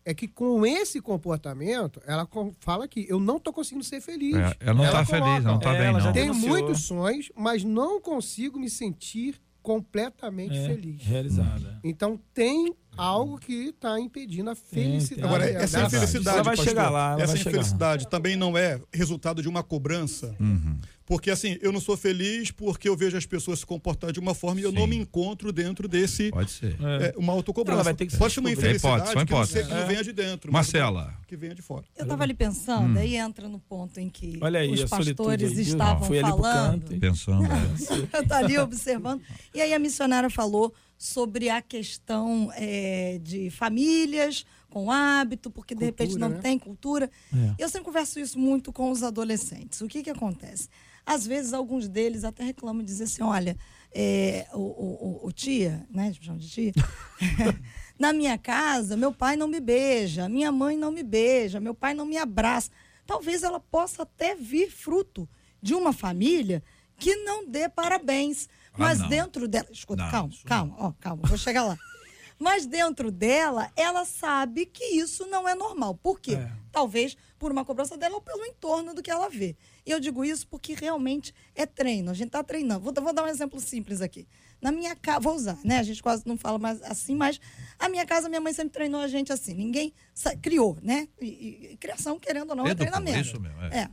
é que com esse comportamento, ela fala que eu não estou conseguindo ser feliz. É, ela não está feliz, não está bem, não. Tenho muitos sonhos, mas não consigo me sentir completamente é, feliz. Realizada. Então tem algo que está impedindo a felicidade. Agora, essa infelicidade, ela vai pastor, chegar lá. essa infelicidade também não é resultado de uma cobrança. Uhum. Porque assim, eu não sou feliz porque eu vejo as pessoas se comportar de uma forma Sim. e eu não me encontro dentro desse. Pode ser. É, uma autocobrança. vai ter que pode ser uma infelicidade é hipótese, que, não, que venha de dentro. Marcela. Que venha de fora. Eu estava ali pensando, hum. aí entra no ponto em que aí, os pastores estavam falando. Pensando. (laughs) eu estou ali observando. E aí a missionária falou sobre a questão é, de famílias com hábito, porque de repente não né? tem cultura. É. Eu sempre converso isso muito com os adolescentes. O que, que acontece? Às vezes, alguns deles até reclamam e dizem assim: olha, é, o, o, o, tia, né? Chama de tia. (laughs) (laughs) Na minha casa, meu pai não me beija, minha mãe não me beija, meu pai não me abraça. Talvez ela possa até vir fruto de uma família que não dê parabéns. Ah, mas não. dentro dela. Escuta, não, calma, calma, ó, calma, vou chegar lá. (laughs) Mas dentro dela, ela sabe que isso não é normal. Por quê? É. Talvez por uma cobrança dela ou pelo entorno do que ela vê. E eu digo isso porque realmente é treino. A gente está treinando. Vou, vou, dar um exemplo simples aqui. Na minha casa, vou usar, né? A gente quase não fala mais assim, mas a minha casa, minha mãe sempre treinou a gente assim. Ninguém criou, né? E, e, criação, querendo ou não, é treinamento. Isso mesmo, é.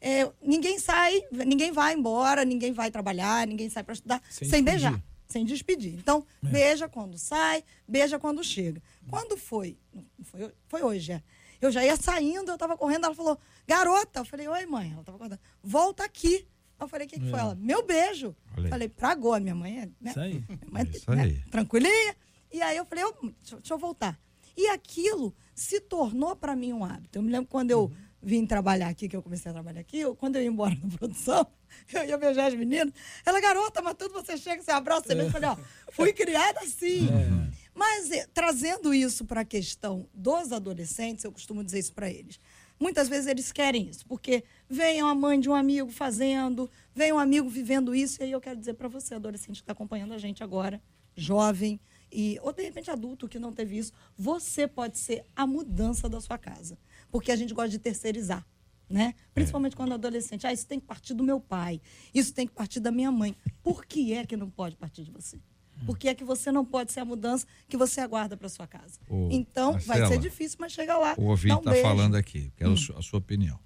é. é. ninguém sai, ninguém vai embora, ninguém vai trabalhar, ninguém sai para estudar sem, sem beijar, sem despedir. Então, é. beija quando sai, beija quando chega. Quando foi? Foi, foi hoje, é. Eu já ia saindo, eu tava correndo, ela falou, garota. Eu falei, oi, mãe. Ela tava acordando. Volta aqui. Eu falei, o que, que foi? É. Ela, meu beijo. Falei, falei pra agora, minha mãe é. Né? Isso aí. Minha mãe, é Isso né? aí. Tranquilinha. E aí eu falei, oh, deixa, deixa, eu voltar. E aquilo se tornou para mim um hábito. Eu me lembro quando eu uhum. vim trabalhar aqui, que eu comecei a trabalhar aqui, eu, quando eu ia embora (laughs) na produção, (laughs) eu ia beijar as meninas. Ela, garota, mas tudo você chega, você abraça, você beija. Eu falei, ó, fui criada assim. É. Mas eh, trazendo isso para a questão dos adolescentes, eu costumo dizer isso para eles. Muitas vezes eles querem isso, porque vem a mãe de um amigo fazendo, vem um amigo vivendo isso, e aí eu quero dizer para você, adolescente que está acompanhando a gente agora, jovem, e, ou de repente adulto que não teve isso, você pode ser a mudança da sua casa. Porque a gente gosta de terceirizar. Né? Principalmente é. quando é adolescente. Ah, isso tem que partir do meu pai, isso tem que partir da minha mãe. Por que é que não pode partir de você? Por que é que você não pode ser a mudança que você aguarda para sua casa? Ô, então, Marcela, vai ser difícil, mas chega lá. O ouvinte está um falando aqui, quero hum. a sua opinião.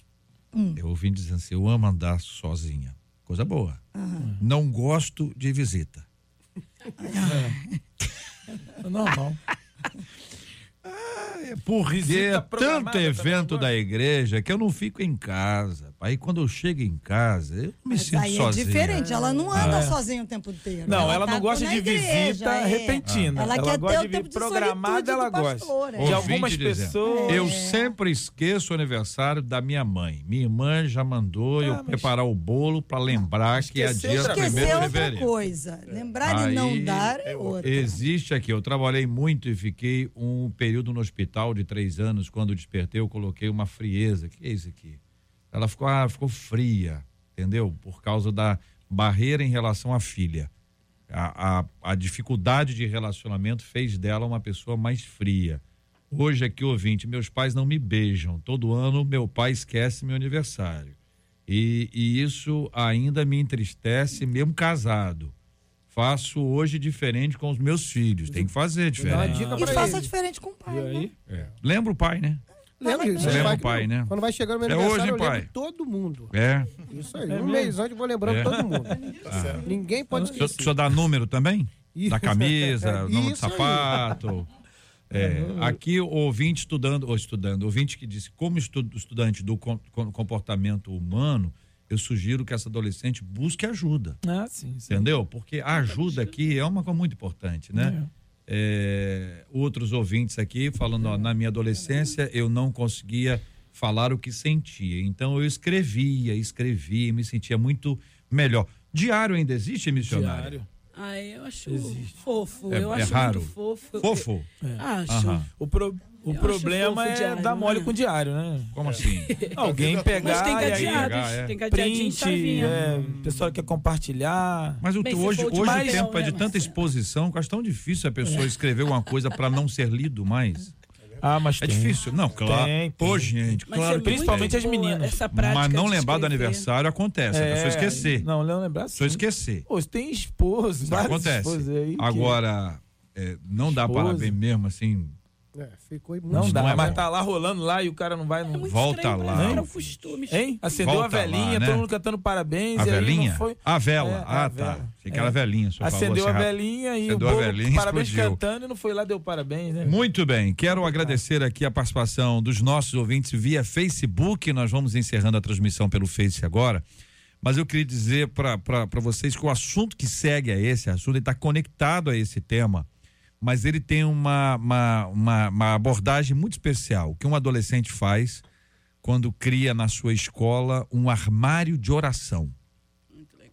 Hum. Eu ouvi dizendo assim: eu amo andar sozinha. Coisa boa. Não gosto de visita. (laughs) É. Normal. (laughs) Ah, é porque é tanto evento da igreja que eu não fico em casa. Aí quando eu chego em casa, eu me Mas sinto aí é sozinha. é diferente, ela não anda é. sozinha o tempo inteiro. Não, ela, ela tá não gosta de igreja, visita é. repentina. Ela, ela quer gosta ter de vir programada, ela gosta. Pastor, é. De algumas pessoas. Eu sempre esqueço o aniversário da minha mãe. Minha irmã já mandou ah, eu mas... preparar o bolo para lembrar que é dia da primeira outra coisa. Lembrar aí, e não dar é outra. Existe aqui, eu trabalhei muito e fiquei um período no hospital de três anos. Quando despertei, eu coloquei uma frieza. O que é isso aqui? Ela ficou, ah, ficou fria, entendeu? Por causa da barreira em relação à filha. A, a, a, dificuldade de relacionamento fez dela uma pessoa mais fria. Hoje aqui, ouvinte, meus pais não me beijam. Todo ano meu pai esquece meu aniversário. E, e isso ainda me entristece, mesmo casado. Faço hoje diferente com os meus filhos. Tem que fazer diferente. E faça diferente com o pai. Né? É. Lembra o pai, né? Lembra, Você lembra o pai, né? Quando vai chegando meu é aniversário, hoje, eu pai. todo mundo. É. Isso aí. É um mês antes eu vou lembrando é. todo mundo. (laughs) Ah. Ninguém pode esquecer. O senhor dá número também? da camisa, (laughs) nome do sapato. É, aqui o ouvinte estudando, ou estudando, ouvinte que disse, como estudante do comportamento humano, eu sugiro que essa adolescente busque ajuda. Ah, sim, sim. Entendeu? Porque a ajuda aqui é uma coisa muito importante, né? É. É, outros ouvintes aqui falando, ó, na minha adolescência eu não conseguia falar o que sentia. Então eu escrevia, escrevia, me sentia muito melhor. Diário ainda existe, missionário? Diário. Ah, eu acho Existe. fofo. É, eu é acho raro. fofo. Fofo? É. Acho. O, pro, o problema é diário, dar mole né? com o diário, né? Como assim? (laughs) Alguém pegar tem e aí é. tem print, é, o pessoal quer compartilhar. Mas o, Bem, hoje, hoje o tempo é de tanta exposição que acho tão difícil a pessoa escrever uma coisa para não ser lido mais. Ah, mas é tem. difícil. Não, claro. Tem, tem. Pô, gente, mas claro. É principalmente as meninas. mas não lembrar do aniversário acontece. É, a pessoa esquecer. Não, não lembrar sim. Pessoa esquecer. Pô, tem esposo, acontece. Aí, Agora, é, não dá parabéns mesmo, assim, é, ficou muito Não dá, mas tá lá rolando lá e o cara não vai. Não... É Volta lá. Era um costume. Hein? Acendeu Volta a velhinha, lá, né? todo mundo cantando parabéns. A velhinha? Foi... A vela. É, ah, a tá. Achei que era a velhinha. Acendeu falou, a velhinha e Acendeu o a velhinha, parabéns explodiu. cantando e não foi lá, deu parabéns, né? Muito bem. Quero agradecer aqui a participação dos nossos ouvintes via Facebook. Nós vamos encerrando a transmissão pelo Face agora. Mas eu queria dizer para vocês que o assunto que segue é esse, assunto está conectado a esse tema mas ele tem uma, uma, uma, uma abordagem muito especial. O que um adolescente faz quando cria na sua escola um armário de oração.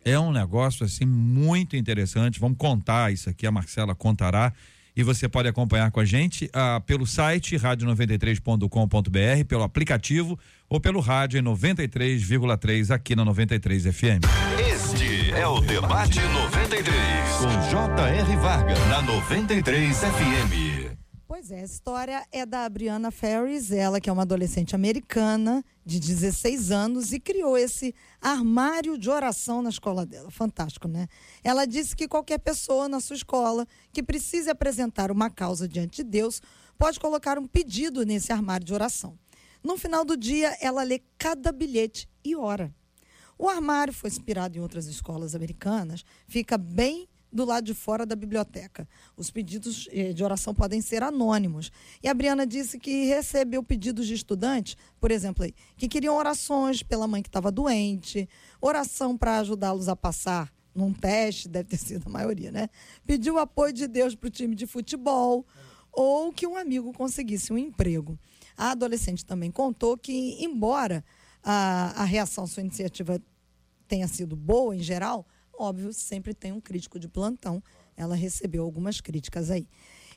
É um negócio assim muito interessante. Vamos contar isso aqui, a Marcela contará. E você pode acompanhar com a gente ah, pelo site rádio93.com.br, pelo aplicativo ou pelo rádio em 93,3 aqui na 93 FM. Este é o Debate 93 com J.R. Varga na 93 FM. Pois é, a história é da Brianna Ferris, ela que é uma adolescente americana de 16 anos e criou esse armário de oração na escola dela. Fantástico, né? Ela disse que qualquer pessoa na sua escola que precise apresentar uma causa diante de Deus pode colocar um pedido nesse armário de oração. No final do dia, ela lê cada bilhete e ora. O armário foi inspirado em outras escolas americanas, fica bem do lado de fora da biblioteca. Os pedidos eh, de oração podem ser anônimos. E a Briana disse que recebeu pedidos de estudantes, por exemplo, que queriam orações pela mãe que estava doente, oração para ajudá-los a passar num teste, deve ter sido a maioria, né? Pediu apoio de Deus para o time de futebol ou que um amigo conseguisse um emprego. A adolescente também contou que, embora a, a reação à sua iniciativa tenha sido boa em geral, óbvio, sempre tem um crítico de plantão. Ela recebeu algumas críticas aí.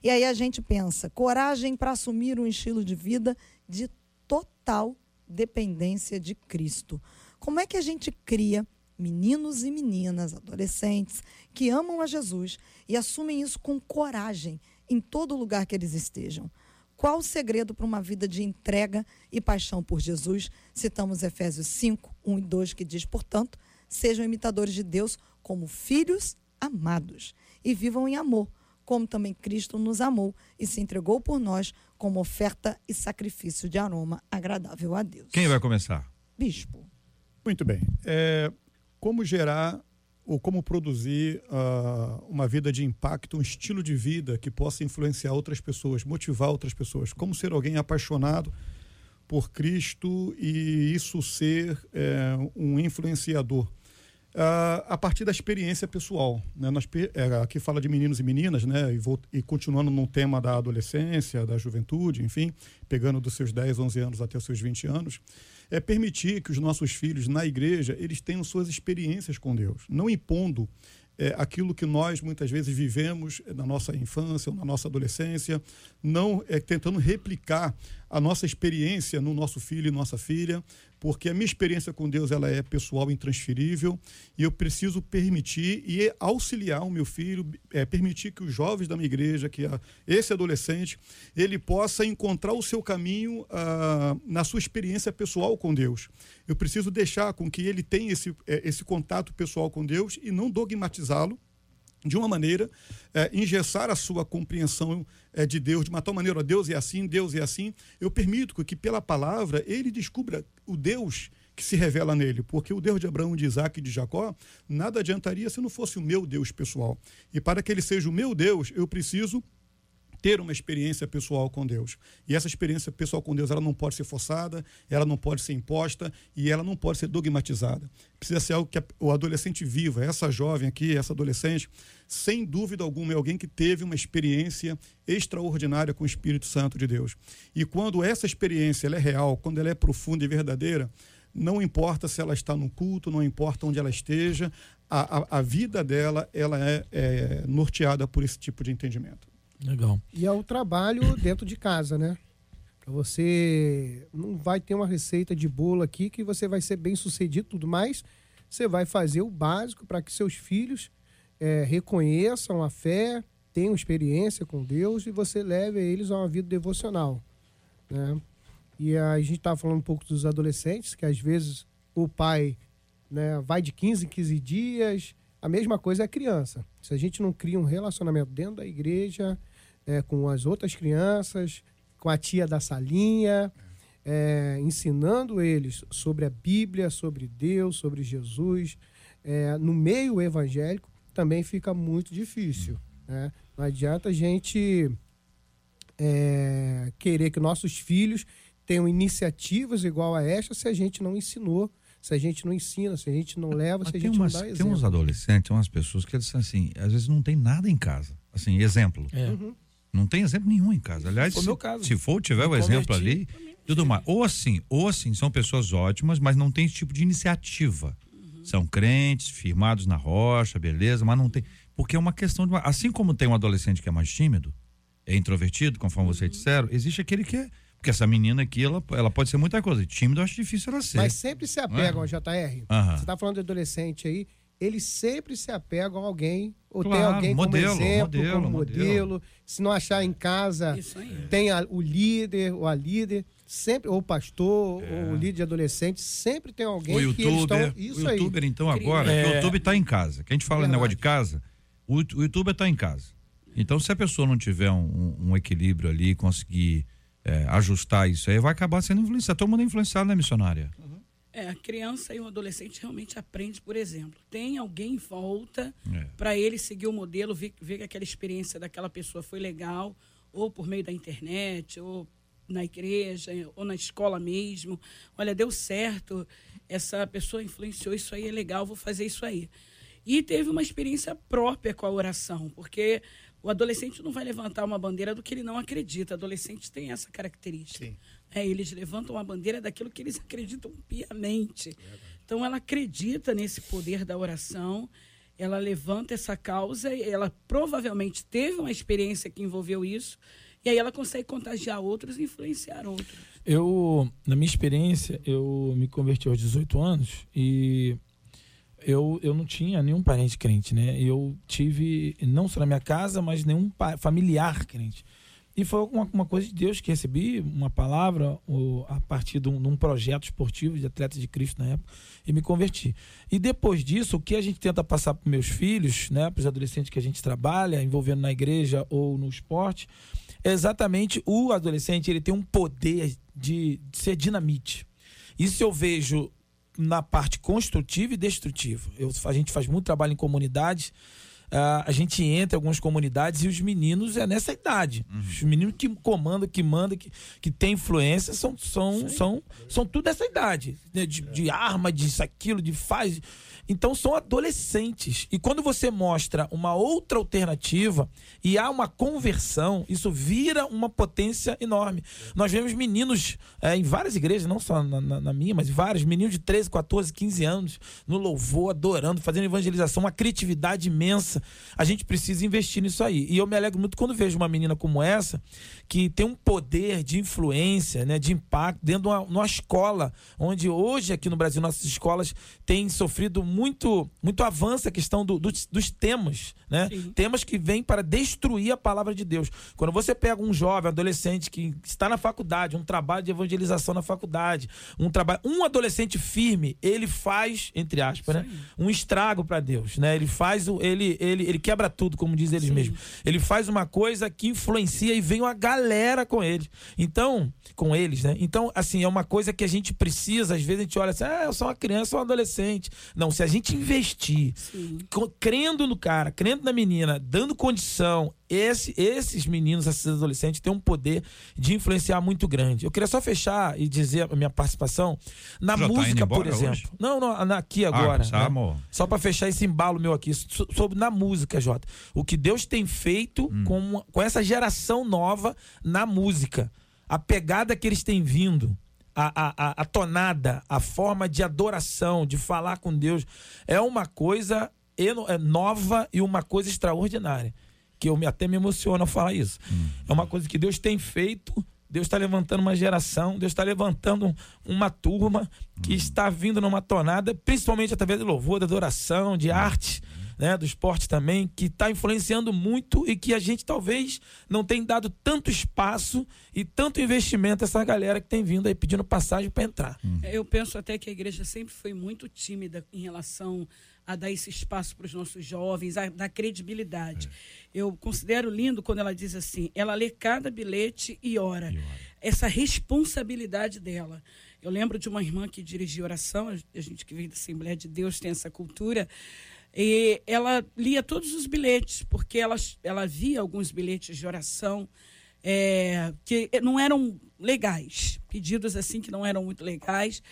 E aí a gente pensa: coragem para assumir um estilo de vida de total dependência de Cristo. Como é que a gente cria meninos e meninas, adolescentes, que amam a Jesus e assumem isso com coragem em todo lugar que eles estejam? Qual o segredo para uma vida de entrega e paixão por Jesus? Citamos Efésios 5, 1 e 2, que diz, portanto, sejam imitadores de Deus como filhos amados e vivam em amor, como também Cristo nos amou e se entregou por nós como oferta e sacrifício de aroma agradável a Deus. Quem vai começar? Bispo. Muito bem. É, como gerar ou como produzir uh, uma vida de impacto, um estilo de vida que possa influenciar outras pessoas, motivar outras pessoas? Como ser alguém apaixonado por Cristo e isso ser é, um influenciador? Uh, a partir da experiência pessoal. Né? Nós, é, aqui fala de meninos e meninas, né? E, vou, e, continuando no tema da adolescência, da juventude, enfim, pegando dos seus 10, 11 anos até os seus 20 anos, é permitir que os nossos filhos na igreja eles tenham suas experiências com Deus, não impondo é, aquilo que nós muitas vezes vivemos na nossa infância ou na nossa adolescência, não é, tentando replicar a nossa experiência no nosso filho e nossa filha, porque a minha experiência com Deus ela é pessoal, intransferível, e eu preciso permitir e auxiliar o meu filho, é, permitir que os jovens da minha igreja, que a, esse adolescente, ele possa encontrar o seu caminho ah, na sua experiência pessoal com Deus. Eu preciso deixar com que ele tenha esse, é, esse contato pessoal com Deus e não dogmatizá-lo de uma maneira, é, engessar a sua compreensão é, de Deus de uma tal maneira, ó, Deus é assim, Deus é assim. Eu permito que pela palavra ele descubra o Deus que se revela nele, porque o Deus de Abraão, de Isaac e de Jacó, nada adiantaria se não fosse o meu Deus pessoal. E para que ele seja o meu Deus, eu preciso ter uma experiência pessoal com Deus. E essa experiência pessoal com Deus, ela não pode ser forçada, ela não pode ser imposta e ela não pode ser dogmatizada. Precisa ser algo que o adolescente viva, essa jovem aqui, essa adolescente, sem dúvida alguma é alguém que teve uma experiência extraordinária com o Espírito Santo de Deus. E quando essa experiência ela é real, quando ela é profunda e verdadeira, não importa se ela está no culto, não importa onde ela esteja, a, a, a vida dela ela é, é norteada por esse tipo de entendimento. Legal. E é o trabalho (coughs) dentro de casa, né? Pra você não vai ter uma receita de bolo aqui que você vai ser bem sucedido tudo mais. Você vai fazer o básico para que seus filhos é, reconheçam a fé, tenham experiência com Deus e você leve eles a uma vida devocional, né? E a gente estava falando um pouco dos adolescentes, que às vezes o pai né, vai de 15 em 15 dias. A mesma coisa é a criança. Se a gente não cria um relacionamento dentro da igreja, é, com as outras crianças, com a tia da salinha, é, ensinando eles sobre a Bíblia, sobre Deus, sobre Jesus, é, no meio evangélico, também fica muito difícil. Né? Não adianta a gente é, querer que nossos filhos tenham iniciativas igual a esta se a gente não ensinou se a gente não ensina, se a gente não leva, se a gente umas, não dá exemplo. Tem uns adolescentes, umas pessoas que eles assim, às vezes não tem nada em casa. Assim, exemplo. É. Uhum. Não tem exemplo nenhum em casa. Aliás, se, se for, tiver o exemplo ali, tudo mais. Ou assim, ou assim, são pessoas ótimas, mas não tem esse tipo de iniciativa. São crentes, firmados na rocha, beleza, mas não tem. Porque é uma questão de. Assim como tem um adolescente que é mais tímido, é introvertido, conforme vocês disseram, existe aquele que é. Porque essa menina aqui, ela, ela pode ser muita coisa. Tímido eu acho difícil ela ser. Mas sempre se apegam ao JR. Aham. Você está falando de adolescente aí, eles sempre se apegam a alguém, ou tem Claro, alguém modelo, como exemplo, modelo, como modelo. modelo. Se não achar em casa, aí. tem a- o líder ou a líder, sempre, ou o pastor, É. ou o líder de adolescente, sempre tem alguém O que eles youtuber. Isso o aí. youtuber então agora, É. o YouTube está em casa. Que a gente fala em Verdade. negócio de casa, o, o youtuber está em casa. Então, se a pessoa não tiver um, um- equilíbrio ali, conseguir é, ajustar isso aí, vai acabar sendo influenciado. Todo mundo é influenciado, né, missionária? É, a criança e o adolescente realmente aprende, por exemplo. Tem alguém em volta É. para ele seguir o modelo, ver, ver que aquela experiência daquela pessoa foi legal, ou por meio da internet, ou na igreja, ou na escola mesmo. Olha, deu certo, essa pessoa influenciou, isso aí é legal, vou fazer isso aí. E teve uma experiência própria com a oração, porque o adolescente não vai levantar uma bandeira do que ele não acredita. Adolescentes têm essa característica. Sim. É, eles levantam a bandeira daquilo que eles (laughs) acreditam piamente. Então, ela acredita nesse poder da oração, ela levanta essa causa, e ela provavelmente teve uma experiência que envolveu isso, e aí ela consegue contagiar outros e influenciar outros. Eu, na minha experiência, eu me converti aos 18 anos e eu, eu não tinha nenhum parente crente, né? Eu tive, não só na minha casa, mas nenhum familiar crente. E foi uma, uma coisa de Deus que recebi, uma palavra o- a partir de um, de um projeto esportivo de atletas de Cristo na época, e me converti. E depois disso, o que a gente tenta passar para meus filhos, né, para os adolescentes que a gente trabalha, envolvendo na igreja ou no esporte, é exatamente o adolescente, ele tem um poder de, de ser dinamite. Isso eu vejo na parte construtiva e destrutiva. Eu, a gente faz muito trabalho em comunidades. Ah, a gente entra em algumas comunidades e os meninos é nessa idade. Os meninos que comandam, que mandam, que, que tem influência, são, são, são, são tudo dessa idade. né? De, de arma, disso, aquilo, de faz. Então são adolescentes. E quando você mostra uma outra alternativa e há uma conversão, isso vira uma potência enorme. Nós vemos meninos eh, em várias igrejas, não só na, na- na minha, mas vários, meninos de 13, 14, 15 anos, no louvor, adorando, fazendo evangelização, uma criatividade imensa. A gente precisa investir nisso aí. E eu me alegro muito quando vejo uma menina como essa, que tem um poder de influência, né, de impacto dentro de uma, numa escola, onde hoje aqui no Brasil nossas escolas têm sofrido muito muito avança a questão do, do, dos temas, né? Sim. Temas que vêm para destruir a palavra de Deus. Quando você pega um jovem, adolescente que está na faculdade, um trabalho de evangelização na faculdade, um trabalho, um adolescente firme, ele faz, entre aspas, né? Um estrago para Deus, né? Ele faz o ele, ele ele quebra tudo, como diz eles Sim. mesmos. Ele faz uma coisa que influencia e vem uma galera com ele. Então, com eles, né? Então, assim, é uma coisa que a gente precisa, às vezes a gente olha assim, ah, eu sou uma criança, sou um adolescente. Não, se a gente investir, crendo no cara, crendo na menina, dando condição, esse, esses meninos, esses adolescentes, têm um poder de influenciar muito grande. Eu queria só fechar e dizer a minha participação na Já tá música, tá por exemplo. Hoje? Não, não, aqui ah, agora. Ah, né? Só para fechar esse embalo meu aqui, sobre na música, Jota. O que Deus tem feito hum. com, com essa geração nova na música. A pegada que eles têm vindo. A, a, a, tonada, a forma de adoração, de falar com Deus, é uma coisa nova e uma coisa extraordinária que eu me, até me emociono ao falar isso. Hum. É uma coisa que Deus tem feito. Deus está levantando uma geração, Deus está levantando uma turma que hum. está vindo numa tornada, principalmente através do louvor, da adoração, de arte, né, do esporte também, que está influenciando muito e que a gente talvez não tenha dado tanto espaço e tanto investimento a essa galera que tem vindo aí pedindo passagem para entrar. Eu penso até que a igreja sempre foi muito tímida em relação a dar esse espaço para os nossos jovens, a dar credibilidade. É. Eu considero lindo quando ela diz assim: ela lê cada bilhete e ora. E ora. Essa responsabilidade dela. Eu lembro de uma irmã que dirigia oração, a gente que vem da Assembleia de Deus tem essa cultura. E ela lia todos os bilhetes, porque ela, ela via alguns bilhetes de oração é, que não eram legais, pedidos assim que não eram muito legais.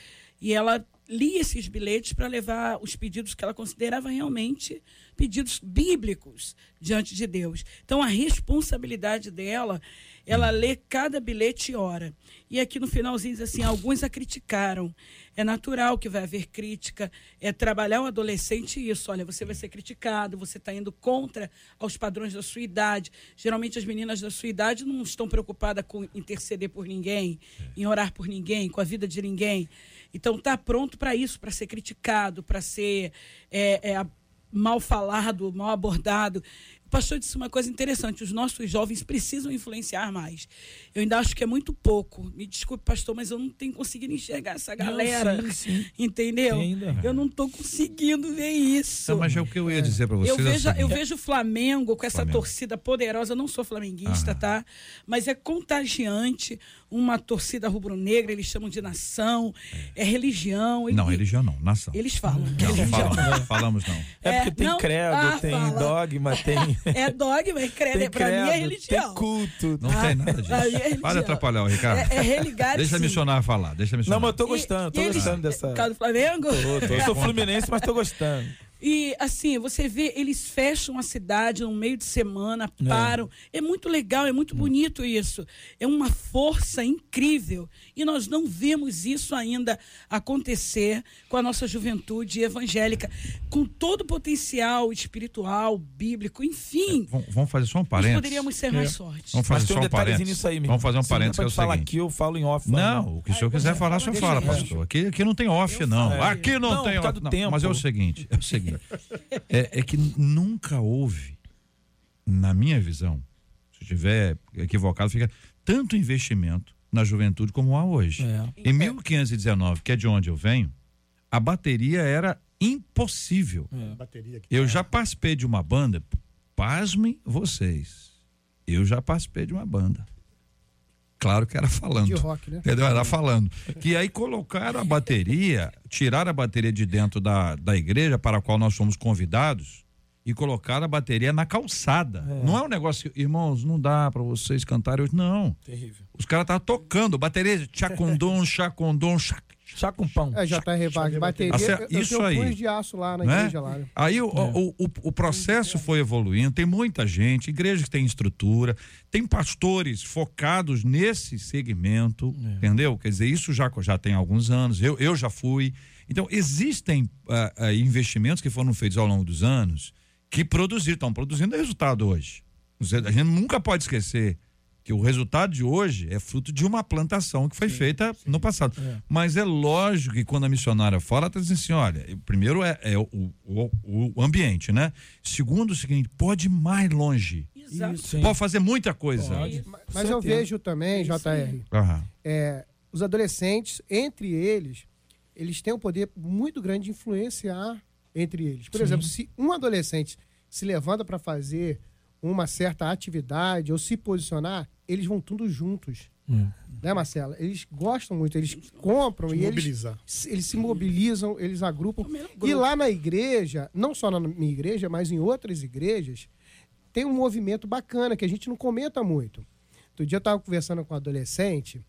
E ela lia esses bilhetes para levar os pedidos que ela considerava realmente pedidos bíblicos diante de Deus. Então, a responsabilidade dela, ela lê cada bilhete e ora. E aqui no finalzinho diz assim: alguns a criticaram. É natural que vai haver crítica, é trabalhar o adolescente isso. Olha, você vai ser criticado, você está indo contra aos padrões da sua idade. Geralmente as meninas da sua idade não estão preocupadas com interceder por ninguém, em orar por ninguém, com a vida de ninguém. Então tá pronto para isso, para ser criticado, para ser é, é, mal falado, mal abordado. O pastor disse uma coisa interessante: os nossos jovens precisam influenciar mais. Eu ainda acho que é muito pouco. Me desculpe, pastor, mas eu não tenho conseguido enxergar essa galera. Não, sim, sim. Entendeu? Eu não estou conseguindo ver isso. Não, mas é o que eu ia dizer para você. Eu vejo, eu vejo o Flamengo com essa Flamengo. torcida poderosa. Eu não sou flamenguista, Aham. tá? Mas é contagiante uma torcida rubro-negra, eles chamam de nação, é, é religião. Ele, não, religião não, nação. Eles falam. Não, não falamos, falamos não. É, porque tem não, credo, ah, tem fala. dogma, tem. É dogma, é credo, tem pra credo, mim é religião. Tem culto. Não ah, tem nada disso. É Para de atrapalhar o Ricardo. É, é religado. Deixa a missionária falar, deixa a missionária. Não, mas eu tô gostando, tô e gostando eles, dessa. Por causa do Flamengo? Tô, tô. Eu sou fluminense, mas tô gostando. E assim, você vê, eles fecham a cidade no meio de semana, é. param. É, é muito legal, é muito hum. bonito isso. É uma força incrível. E nós não vemos isso ainda acontecer com a nossa juventude evangélica, com todo o potencial espiritual, bíblico, enfim. É, vamos fazer só um parênteses. Nós poderíamos ser mais sorte. Vamos fazer só um parênteses. Nisso aí, vamos fazer um parênteses que é o seguinte. aqui, eu falo em off. Não, o que o senhor quiser falar, o senhor fala, pastor. Aqui, aqui não tem off, não. Aqui não, tem off. Mas é o seguinte, é o seguinte (laughs) é, é que nunca houve, na minha visão, se estiver equivocado, fica tanto investimento na juventude como há hoje. É. Em 1519, que é de onde eu venho, a bateria era impossível. É. Eu já participei de uma banda, pasmem vocês, eu já participei de uma banda. Claro que era falando. De rock, né? Entendeu? Era falando. Que aí colocaram a bateria, tiraram a bateria de dentro da, da igreja para a qual nós fomos convidados e colocaram a bateria na calçada. É. Não é um negócio, irmãos, não dá para vocês cantarem hoje. Não. Terrível. Os caras estavam tocando, bateria, chacondom, (laughs) chacondom, chac, Chá com pão. É, já tá revago. Bateria, Acer... eu, isso aí. de aço lá na né? igreja lá. Né? Aí o, é. o, o, o, processo foi evoluindo, tem muita gente, igreja que tem estrutura, tem pastores focados nesse segmento, é. entendeu? Quer dizer, isso já, já tem alguns anos, eu, eu já fui. Então, existem uh, uh, investimentos que foram feitos ao longo dos anos que produziram, estão produzindo resultado hoje. A gente nunca pode esquecer que o resultado de hoje é fruto de uma plantação que foi sim, feita sim. no passado. É. Mas é lógico que quando a missionária fala, ela está dizendo assim: olha, primeiro é, é o, o, o, ambiente, né? Segundo, o seguinte, pode ir mais longe. Exato. Pode fazer muita coisa. Pode. Mas eu vejo também, JR, é, os adolescentes, entre eles, eles têm um poder muito grande de influenciar entre eles. Por sim. exemplo, se um adolescente se levanta para fazer uma certa atividade ou se posicionar, eles vão tudo juntos. Hum. Né, Marcela? Eles gostam muito, eles compram e eles, eles se mobilizam, eles agrupam. E lá na igreja, não só na minha igreja, mas em outras igrejas, tem um movimento bacana que a gente não comenta muito. Outro dia eu estava conversando com um adolescente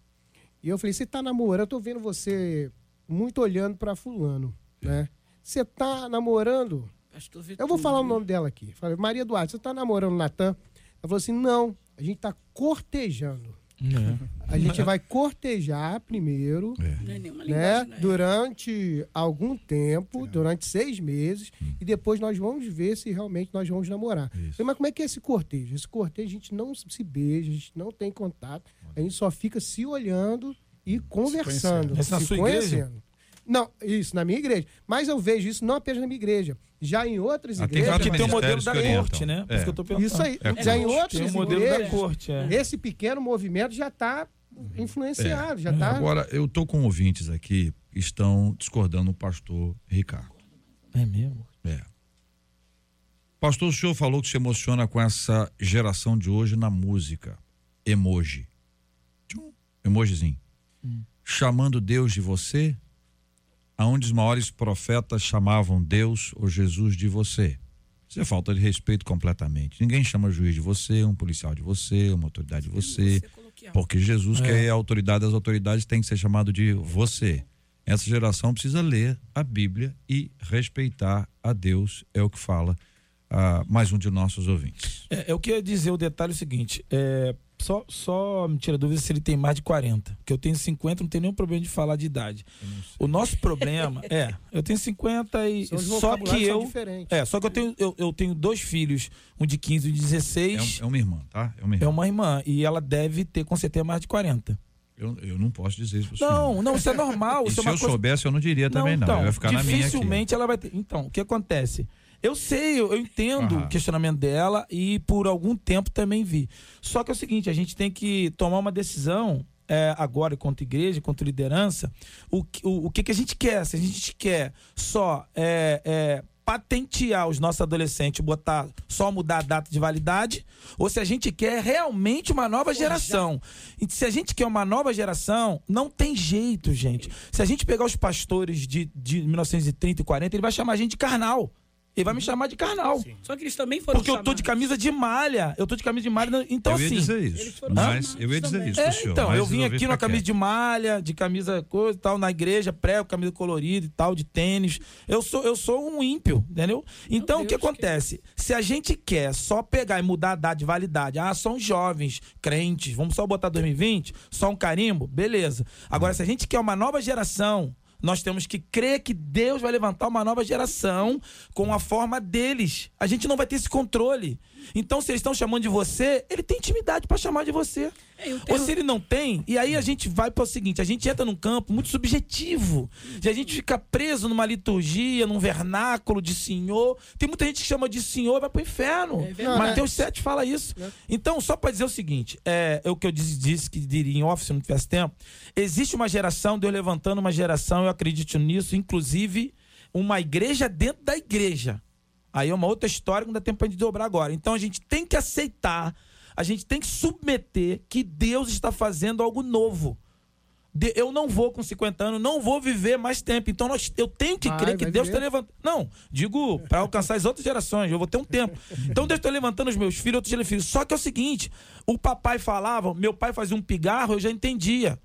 e eu falei: Você está namorando? Eu estou vendo você muito olhando para Fulano, né? Você está namorando? Eu vou falar o nome dela aqui. Falei, Maria Duarte, você está namorando o Natan? Ela falou assim: não, a gente está cortejando. É. A gente vai cortejar primeiro, é. né? Durante algum tempo, é. durante seis meses, hum. e depois nós vamos ver se realmente nós vamos namorar. Falei, mas como é que é esse cortejo? Esse cortejo a gente não se beija, a gente não tem contato, a gente só fica se olhando e conversando. Se, se conhecendo. Não, isso, na minha igreja. Mas eu vejo isso não apenas na minha igreja. Já em outras ah, igrejas. Tem que tem o modelo da corte, né? É. Isso que eu tô pensando. Isso aí. É já em outras tem o modelo igrejas, da corte, é. esse pequeno movimento já está influenciado, é. já tá... Agora, eu tô com ouvintes aqui que estão discordando do pastor Ricardo. É mesmo? É. Pastor, o senhor falou que se emociona com essa geração de hoje na música. Emoji. Tchum, emojizinho. Hum. Chamando Deus de você, aonde os maiores profetas chamavam Deus ou Jesus de você. Isso é falta de respeito completamente. Ninguém chama juiz de você, um policial de você, uma autoridade de você. Porque Jesus, é. que é a autoridade das autoridades, tem que ser chamado de você. Essa geração precisa ler a Bíblia e respeitar a Deus, é o que fala uh, mais um de nossos ouvintes. É, eu queria dizer o detalhe é o seguinte: é, só, só me tira dúvida se ele tem mais de 40. Porque eu tenho 50, não tem nenhum problema de falar de idade. O nosso problema é, eu tenho 50 e. Só que eu. É, só que eu tenho, eu, eu, tenho dois filhos, um de 15 e um de 16. É, é uma irmã, tá? É uma irmã. É uma irmã. E ela deve ter com certeza mais de 40. Eu, eu não posso dizer isso para Não, não, isso é normal. e isso é se é eu coisa... soubesse, eu não diria também, não. Então, não. Eu ia ficar na minha. Dificilmente ela vai ter. Então, o que acontece? Eu sei, eu, entendo uhum. o questionamento dela e por algum tempo também vi. Só que é o seguinte, a gente tem que tomar uma decisão é, agora contra igreja, contra liderança, o, o, o que, que a gente quer? Se a gente quer só é, é, patentear os nossos adolescentes, botar só mudar a data de validade, ou se a gente quer realmente uma nova geração. E se a gente quer uma nova geração, não tem jeito, gente. Se a gente pegar os pastores de, de 1930 e 40, ele vai chamar a gente de carnal. Ele vai me chamar de carnal. Sim. Só que eles também foram Porque chamados. eu tô de camisa de malha. Eu tô de camisa de malha. Então, eu ia assim. dizer isso. Mas eu ia dizer isso, é, senhor. Então, eu vim aqui numa camisa de malha, de camisa coisa e tal, na igreja, prego, camisa colorida e tal, de tênis. Eu sou, eu sou um ímpio, entendeu? Então, o que acontece? Que... Se a gente quer só pegar e mudar a data de validade, ah, são jovens, crentes, vamos só botar 2020, só um carimbo, beleza. Agora, se a gente quer uma nova geração nós temos que crer que Deus vai levantar uma nova geração com a forma deles. A gente não vai ter esse controle. Então, se eles estão chamando de você, ele tem intimidade para chamar de você. É, tenho... Ou se ele não tem, e aí a gente vai para o seguinte: a gente entra num campo muito subjetivo. De a gente fica preso numa liturgia, num vernáculo de senhor. Tem muita gente que chama de senhor e vai para o inferno. É Mateus 7 fala isso. É. Então, só para dizer o seguinte: é, é, o que eu disse, disse que diria em off se não tivesse tempo. Existe uma geração, Deus levantando uma geração, eu acredito nisso, inclusive uma igreja dentro da igreja. Aí é uma outra história que não dá tempo para gente dobrar agora. Então a gente tem que aceitar, a gente tem que submeter que Deus está fazendo algo novo. Eu não vou com 50 anos, não vou viver mais tempo. Então nós, eu tenho que Ai, crer que Deus está levantando. Não, digo para alcançar as outras gerações, eu vou ter um tempo. Então Deus está levantando os meus filhos, outros filhos. Só que é o seguinte: o papai falava, meu pai fazia um pigarro, eu já entendia.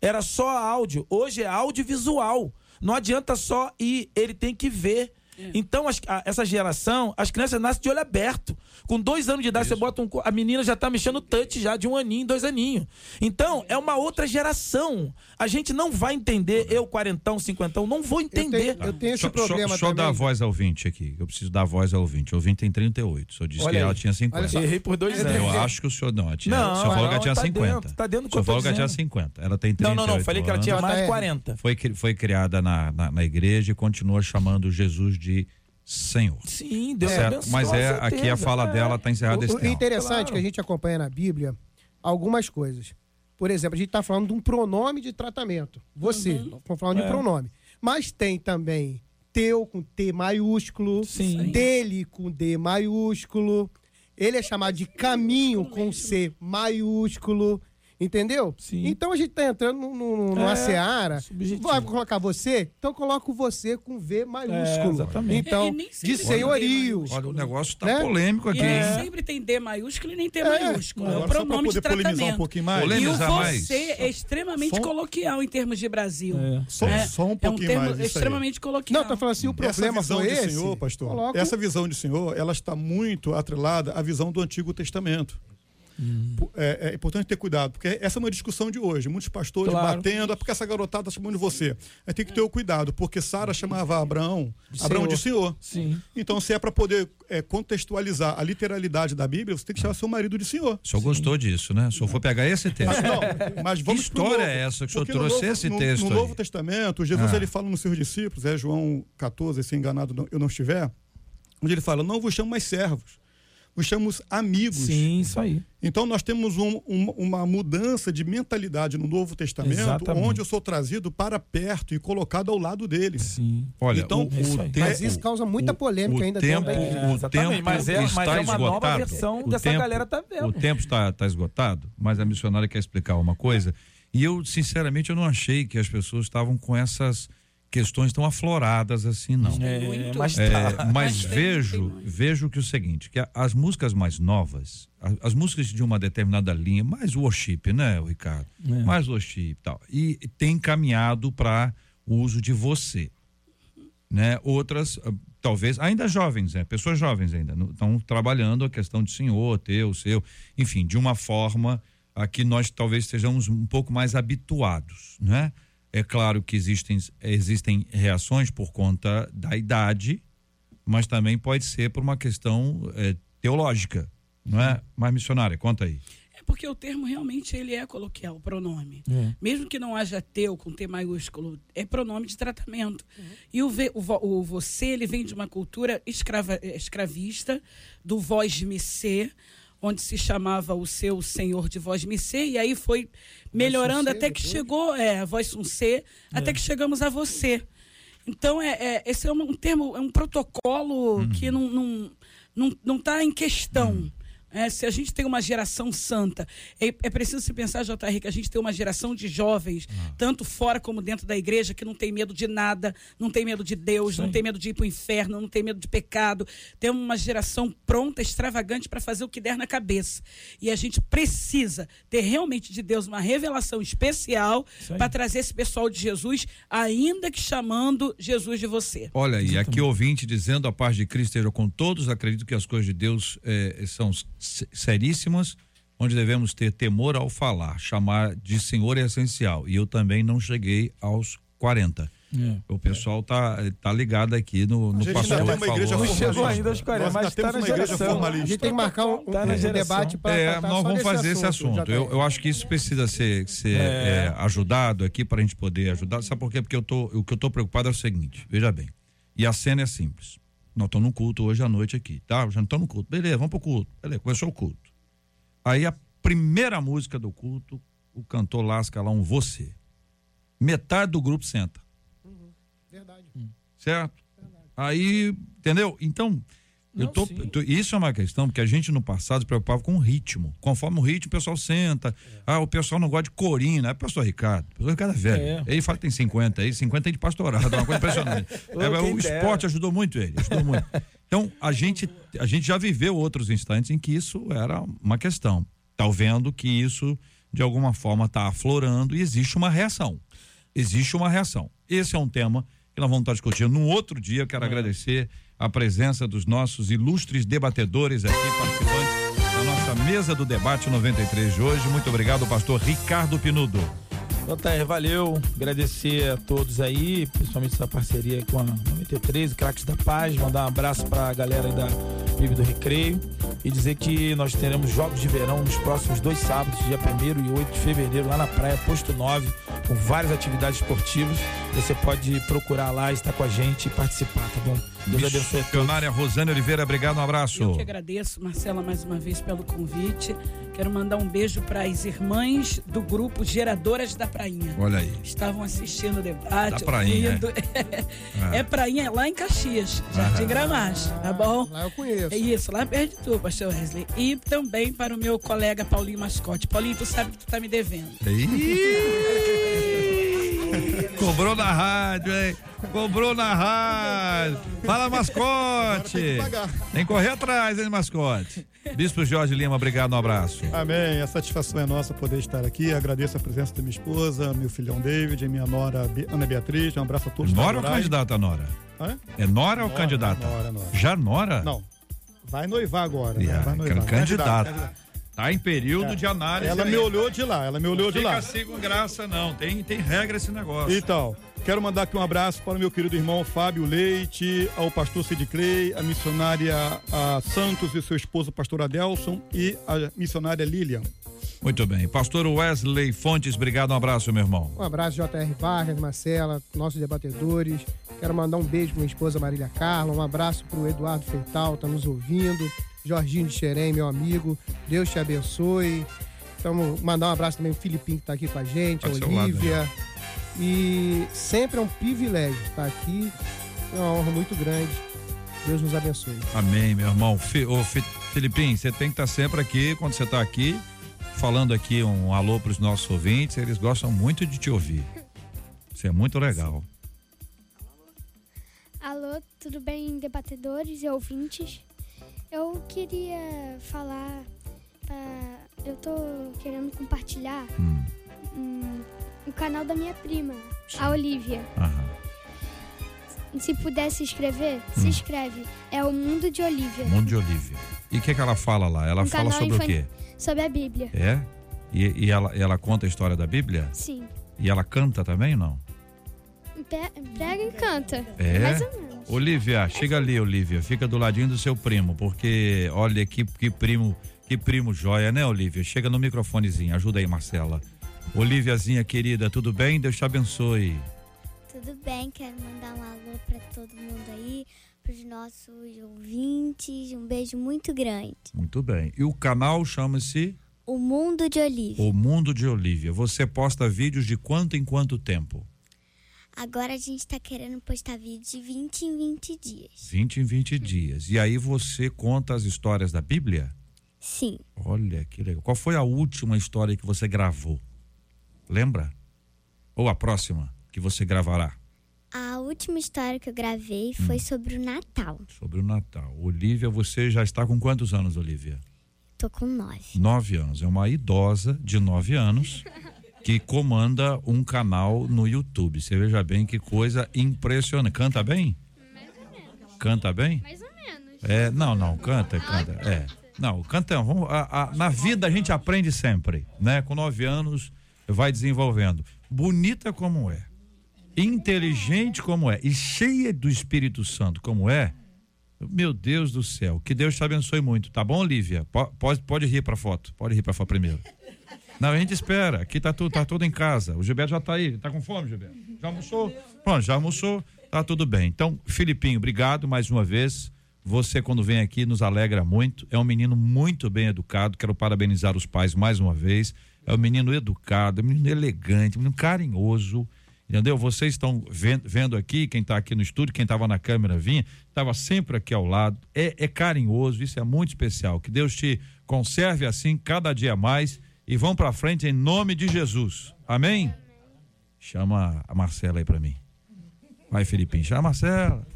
Era só áudio. Hoje é audiovisual. Não adianta só ir, ele tem que ver. É. Então, as, a, essa geração, as crianças nascem de olho aberto. Com dois anos de idade, Isso. você bota um. A menina já tá mexendo touch já de um aninho, dois aninhos. Então, é uma outra geração. A gente não vai entender, eu, quarentão, cinquentão, não vou entender. Eu tenho, eu tenho esse problema só, só dar a voz ao ouvinte aqui. Eu preciso dar a voz ao ouvinte. O ouvinte tem 38. O senhor disse Olha que aí. ela tinha 50. Errei por dois anos. Eu acho que o senhor não. Tinha, não, o senhor falou que ela tinha tá 50. Dentro, tá dentro do que o senhor falou que ela tinha 50. Ela tem 38. Não, não, não. Falei que ela tinha mais de 40. Foi, foi criada na, na, na igreja e continua chamando Jesus de Senhor. Sim, Deus é, Mas é aqui a fala é. dela está encerrada esse O, o interessante claro. que a gente acompanha na Bíblia algumas coisas. Por exemplo, a gente está falando de um pronome de tratamento. Você, uhum. estamos falando é. de pronome. Mas tem também teu com T maiúsculo, Sim. dele com D maiúsculo. Ele é chamado de caminho com C maiúsculo. Entendeu? Sim. Então a gente tá entrando no, no, numa é, seara. Subjetivo. Vai colocar você? Então coloco você com V maiúsculo. É, exatamente. Então, é, de senhorio. Olha, o negócio tá né? polêmico aqui. É. sempre tem D maiúsculo e nem T é. maiúsculo. É, o pronome de tratamento. Um pouquinho mais. E o você é extremamente só... coloquial em termos de Brasil. É. Só, só, um pouquinho é um mais. extremamente coloquial. Não, tô falando assim, o problema essa visão de esse, senhor, pastor, coloco... essa visão de senhor, ela está muito atrelada à visão do Antigo Testamento. Hum. É, é, importante ter cuidado, porque essa é uma discussão de hoje. Muitos pastores claro. batendo, é porque essa garotada está chamando de você. Aí tem que ter o cuidado, porque Sara chamava Abraão, de Abraão senhor. de senhor. Sim. Então, se é para poder é, contextualizar a literalidade da Bíblia, você tem que chamar seu marido de senhor. O senhor Sim. gostou disso, né? O senhor foi pegar esse texto. Mas, não, mas vamos que história é essa que o senhor trouxe novo, esse no, texto? No, Novo Testamento, Jesus ah. ele fala nos seus discípulos, é João 14, se enganado eu não estiver, onde ele fala: Não vos chamo mais servos os chamamos amigos. Sim, isso aí. Então nós temos um, um, uma mudança de mentalidade no Novo Testamento, Exatamente. onde eu sou trazido para perto e colocado ao lado dele. Sim. Olha, então, o, o tempo, mas isso causa muita polêmica o, ainda tempo, é, O tempo mas é, mas está é uma esgotado. nova versão dessa tempo, galera tá vendo. O tempo está, está esgotado, mas a missionária quer explicar uma coisa. E eu, sinceramente, eu não achei que as pessoas estavam com essas questões tão afloradas assim, não. É, mas, é, tá. mas vejo, vejo que o seguinte, que as músicas mais novas, as, as, músicas de uma determinada linha, mais worship, né, Ricardo? É. Mais worship e tal. E tem caminhado para o uso de você. Né? Outras, ah, talvez, ainda jovens, né? pessoas jovens ainda, estão trabalhando a questão de senhor, teu, seu, enfim, de uma forma a que nós talvez estejamos um pouco mais habituados, né? É claro que existem, existem reações por conta da idade, mas também pode ser por uma questão é, teológica, não é? Mas missionária, conta aí. É porque o termo realmente ele é coloquial, o pronome. É. Mesmo que não haja teu com T maiúsculo, é pronome de tratamento. Uhum. E o, o, o, você, ele vem de uma cultura escrava, escravista, do voz me ser, onde se chamava o seu senhor de voz me ser, e aí foi melhorando até que chegou, é, a voz C, é. até que chegamos a você. Então, é, é esse é um, termo, é um protocolo uhum. que não está não, não, não tá em questão. Uhum. É, se a gente tem uma geração santa, é, é preciso se pensar, JR, que a gente tem uma geração de jovens, ah. tanto fora como dentro da igreja, que não tem medo de nada, não tem medo de Deus, Sim. não tem medo de ir para o inferno, não tem medo de pecado. Temos uma geração pronta, extravagante para fazer o que der na cabeça. E a gente precisa ter realmente de Deus uma revelação especial para trazer esse pessoal de Jesus, ainda que chamando Jesus de você. Olha, e aqui ouvinte dizendo a paz de Cristo esteja com todos, acredito que as coisas de Deus eh, são seríssimas, onde devemos ter temor ao falar, chamar de senhor é essencial. E eu também não cheguei aos 40. É. O pessoal tá, tá ligado aqui no, no pastor ainda tem uma igreja Não chegou ainda aos 40, mas está na geração. A gente tem que marcar um, tá um debate para É, nós vamos fazer esse assunto. Eu, eu acho que isso precisa ser, ser é. É, ajudado aqui para a gente poder ajudar. Sabe por quê? Porque eu tô, o que eu tô preocupado é o seguinte, veja bem. E a cena é simples. Nós estamos no culto hoje à noite aqui, tá? Já não estamos no culto. Beleza, vamos pro culto. Beleza, começou o culto. Aí a primeira música do culto, o cantor lasca lá um você. Metade do grupo senta. Uhum. Verdade. Certo? Verdade. Aí, entendeu? Então, eu tô, tô, isso é uma questão, porque a gente no passado se preocupava com o ritmo. Conforme o ritmo, o pessoal senta. É. Ah, o pessoal não gosta de corina. É o pastor Ricardo. O pastor Ricardo é velho. É. Ele fala que tem 50, aí 50 é de pastorado, é uma coisa impressionante. (laughs) é, o esporte ajudou muito ele, ajudou muito. Então, a gente, a gente já viveu outros instantes em que isso era uma questão. Tá vendo que isso, de alguma forma, está aflorando e existe uma reação. Existe uma reação. Esse é um tema que nós vamos estar discutindo num outro dia. Eu quero é. agradecer a presença dos nossos ilustres debatedores aqui, participantes da nossa mesa do debate 93 de hoje. Muito obrigado, pastor Ricardo Pinudo. JR, valeu. Agradecer a todos aí, principalmente essa parceria com a 93, Craques da Paz. Mandar um abraço para a galera da Vive do Recreio e dizer que nós teremos jogos de verão nos próximos dois sábados, dia 1 e 8 de fevereiro, lá na praia Posto 9, com várias atividades esportivas. Você pode procurar lá, estar com a gente e participar, tá bom? Deus abençoe a Missionária Rosane Oliveira, obrigado, um abraço. Eu que agradeço, Marcela, mais uma vez pelo convite. Quero mandar um beijo para as irmãs do grupo Geradoras da Prainha. Olha aí. Estavam assistindo o debate. Da Prainha. É, é Prainha lá em Caxias, Jardim. Gramás, tá bom? Lá eu conheço. É isso, lá perto de tu, pastor Wesley. E também para o meu colega Paulinho Mascote. Paulinho, tu sabe que tu tá me devendo. Cobrou na rádio, hein? Cobrou na rádio. Fala, mascote. Tem que correr atrás, hein, mascote. Bispo Jorge Lima, obrigado, um abraço. Amém. A satisfação é nossa poder estar aqui. Agradeço a presença da minha esposa, meu filhão David, minha nora Ana Beatriz. Um abraço a todos. Nora ou candidata, Nora? É Nora ou nora, candidata? Nora, Nora. Já Nora? Não. Vai noivar agora. Yeah, né? Vai noivar. Candidata. candidata. Tá em período é. de análise. Ela aí. me olhou de lá, ela me olhou não de lá. Não fica assim com graça, não. Tem, tem regra esse negócio. Então, quero mandar aqui um abraço para o meu querido irmão Fábio Leite, ao pastor Sid Clay, a missionária a Santos e seu esposo, pastor Adelson, e a missionária Lilian. Muito bem. Pastor Wesley Fontes, obrigado, um abraço, meu irmão. Um abraço, J.R. Vargas, Marcela, nossos debatedores. Quero mandar um beijo para minha esposa Marília Carla, um abraço para o Eduardo Feital, tá nos ouvindo. Jorginho de Xerém, meu amigo. Deus te abençoe. Então, mandar um abraço também pro Filipinho que está aqui com a gente, a Olivia. Lado, e sempre é um privilégio estar aqui. É uma honra muito grande. Deus nos abençoe. Amém, meu irmão. Ô, Filipinho, você tem que estar sempre aqui, quando você está aqui, falando aqui um alô para os nossos ouvintes. Eles gostam muito de te ouvir. Isso é muito legal. Alô, tudo bem, debatedores e ouvintes? Eu queria falar. Uh, eu tô querendo compartilhar hum. um, o canal da minha prima, a Olivia. Aham. Se pudesse escrever, hum. se inscreve. É o Mundo de Olivia. Mundo de Olivia. E o que, que ela fala lá? Ela um fala sobre o quê? Sobre a Bíblia. É? E, e ela, ela conta a história da Bíblia? Sim. E ela canta também ou não? Prega e canta. É? Mais ou menos. Olivia, chega ali, Olivia. Fica do ladinho do seu primo, porque olha que, que primo, que primo joia, né, Olivia? Chega no microfonezinho. Ajuda aí, Marcela. Oliviazinha querida, tudo bem? Deus te abençoe. Tudo bem, quero mandar um alô para todo mundo aí, para os nossos ouvintes. Um beijo muito grande. Muito bem. E o canal chama-se? O Mundo de Olivia. O Mundo de Olivia. Você posta vídeos de quanto em quanto tempo? Agora a gente está querendo postar vídeos de 20 em 20 dias. 20 em 20 dias. E aí você conta as histórias da Bíblia? Sim. Olha que legal. Qual foi a última história que você gravou? Lembra? Ou a próxima que você gravará? A última história que eu gravei foi hum. sobre o Natal. Sobre o Natal. Olivia, você já está com quantos anos, Olivia? Tô com nove. Nove anos. É uma idosa de nove anos. (laughs) que comanda um canal no YouTube. Você veja bem que coisa impressionante. Canta bem? Mais ou menos. Canta bem? Mais ou menos. É, não, não, canta, canta. É. Não, canta. Vamos, a, a, na vida a gente aprende sempre, né? Com nove anos vai desenvolvendo. Bonita como é, inteligente como é e cheia do Espírito Santo como é. Meu Deus do céu, que Deus te abençoe muito, tá bom, Lívia? Pode, pode rir para foto, pode rir para foto primeiro. Não, a gente espera. Aqui tá tudo, tá tudo em casa. O Gilberto já tá aí. Tá com fome, Gilberto? Já almoçou? Pronto, já almoçou. Tá tudo bem. Então, Filipinho, obrigado mais uma vez. Você, quando vem aqui, nos alegra muito. É um menino muito bem educado. Quero parabenizar os pais mais uma vez. É um menino educado, é um menino elegante, um menino carinhoso. Entendeu? Vocês estão vendo, aqui, quem está aqui no estúdio, quem estava na câmera vinha, estava sempre aqui ao lado. É, é carinhoso, isso é muito especial. Que Deus te conserve assim cada dia mais e vão para frente em nome de Jesus. Amém? Chama a Marcela aí para mim. Vai, Filipinho, chama a Marcela.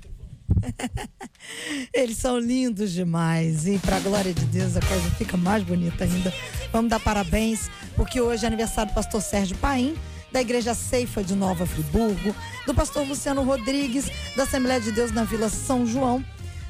(laughs) Eles são lindos demais e para a glória de Deus a coisa fica mais bonita ainda. Vamos dar parabéns porque hoje é aniversário do pastor Sérgio Paim da Igreja Ceifa de Nova Friburgo, do pastor Luciano Rodrigues, da Assembleia de Deus na Vila São João,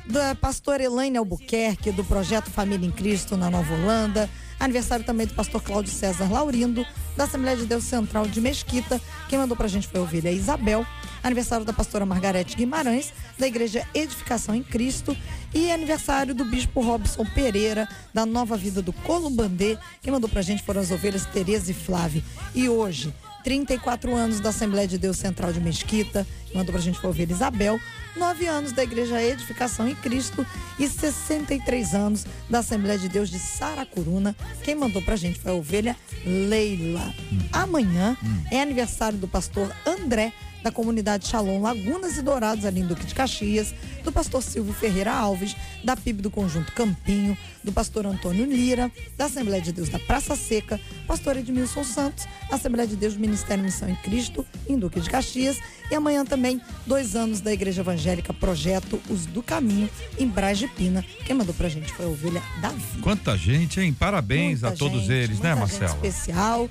da pastora Elaine Albuquerque, do projeto Família em Cristo na Nova Holanda, aniversário também do pastor Cláudio César Laurindo, da Assembleia de Deus Central de Mesquita. Quem mandou pra gente foi a ovelha Isabel. Aniversário da pastora Margarete Guimarães, da Igreja Edificação em Cristo. E aniversário do bispo Robson Pereira, da Nova Vida do Columbandê. Quem mandou pra gente foram as ovelhas Tereza e Flávio. E hoje, 34 anos da Assembleia de Deus Central de Mesquita, mandou pra gente foi a ovelha Isabel, 9 anos da Igreja Edificação em Cristo e 63 anos da Assembleia de Deus de Saracuruna. Quem mandou pra gente foi a ovelha Leila. Amanhã é aniversário do pastor André da comunidade Shalom Lagunas e Dourados, ali em Duque de Caxias, do pastor Silvio Ferreira Alves, da PIB do Conjunto Campinho, do pastor Antônio Lira, da Assembleia de Deus da Praça Seca, pastor Edmilson Santos, Assembleia de Deus do Ministério Missão em Cristo, em Duque de Caxias, e amanhã também, dois anos da Igreja Evangélica Projeto Os do Caminho, em Braz de Pina. Quem mandou pra gente foi a ovelha Davi. Quanta gente, hein? Parabéns Muita a todos gente, eles, né, Marcela? especial.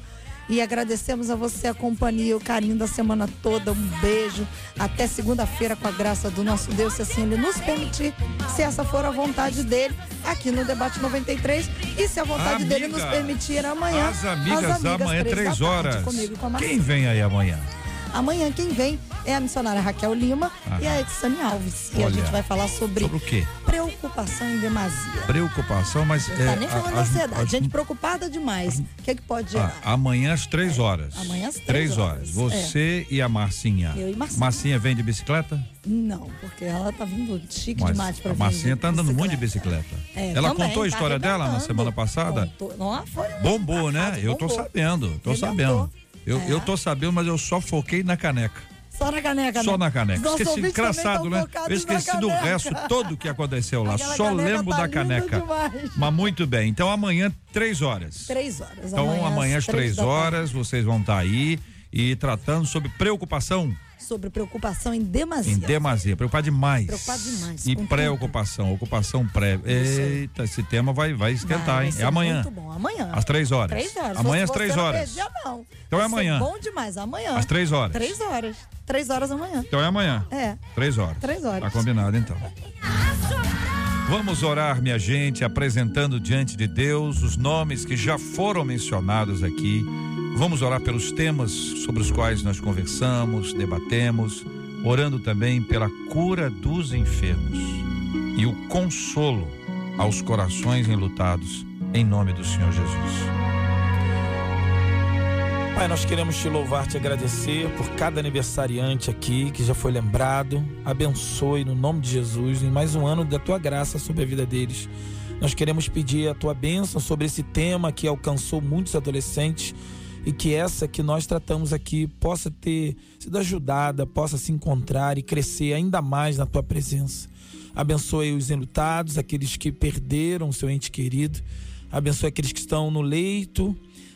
E agradecemos a você a companhia, o carinho da semana toda. Um beijo. Até segunda-feira, com a graça do nosso Deus, se assim ele nos permitir, se essa for a vontade dele, aqui no Debate 93. E se a vontade dele nos permitir amanhã. As amigas, amanhã, três três tarde, horas. comigo e com a Marcela. Quem vem aí amanhã? Amanhã quem vem é a missionária Raquel Lima e a Exane Alves. E a Olha, gente vai falar sobre, Sobre o quê? preocupação em demasia. Preocupação, mas. Não tá nem a- falando de ansiedade. as- gente preocupada demais. O que, é que pode gerar? Ah, amanhã às três horas. Amanhã às três três horas. horas, Você e a Marcinha. Eu e Marcinha. Marcinha vem de bicicleta? Não, porque ela tá vindo chique Mas demais pra a Marcinha tá andando muito de bicicleta. É, Ela também, contou a tá história dela na semana passada? Contou. Não, foi Bombou, né? passado, Eu tô sabendo, tô sabendo. Eu, É. eu tô sabendo, mas eu só foquei na caneca. Só na caneca, Só né? na caneca. Nossos Esqueci, engraçado, né? Eu esqueci do resto todo que aconteceu lá. Aquela Só lembro tá da caneca. demais. Mas muito bem. Então amanhã, três horas. Três horas. Então amanhã às três tarde. horas vocês vão estar aí e tratando sobre preocupação Sobre preocupação em demasia. em demasia, preocupar demais. Preocupar demais, E preocupação, ocupação pré. Eita, esse tema vai, vai esquentar, Vai, vai hein? É amanhã. Muito bom. Amanhã. Às três horas. Três horas. Amanhã às três não horas. perdia, não. Então é Vai ser amanhã. Bom demais. Amanhã. Às três horas. Três horas. Três horas amanhã. Então é amanhã. É. Três horas. Três horas. Tá combinado então. Vamos orar, minha gente, apresentando diante de Deus os nomes que já foram mencionados aqui. Vamos orar pelos temas sobre os quais nós conversamos, debatemos, orando também pela cura dos enfermos e o consolo aos corações enlutados, em nome do Senhor Jesus. Pai, nós queremos te louvar, te agradecer por cada aniversariante aqui que já foi lembrado. Abençoe no nome de Jesus em mais um ano da tua graça sobre a vida deles. Nós queremos pedir a tua bênção sobre esse tema que alcançou muitos adolescentes e que essa que nós tratamos aqui possa ter sido ajudada, possa se encontrar e crescer ainda mais na tua presença. Abençoe os enlutados, aqueles que perderam seu ente querido. Abençoe aqueles que estão no leito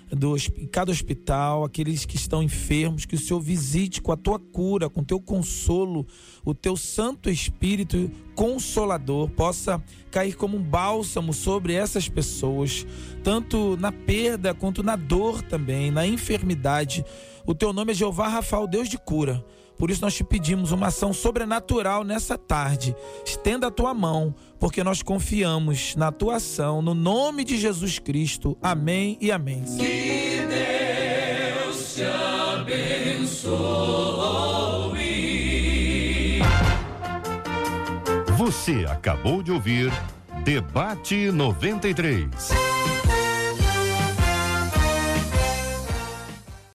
do, em cada hospital, aqueles que estão enfermos, que o Senhor visite com a tua cura, com o teu consolo, o teu Santo Espírito consolador possa cair como um bálsamo sobre essas pessoas, tanto na perda quanto na dor também, na enfermidade. O teu nome é Jeová Rafael, Deus de cura. Por isso nós te pedimos uma ação sobrenatural nessa tarde. Estenda a tua mão, porque nós confiamos na tua ação, no nome de Jesus Cristo. Amém e amém. Que Deus te abençoe. Você acabou de ouvir Debate 93.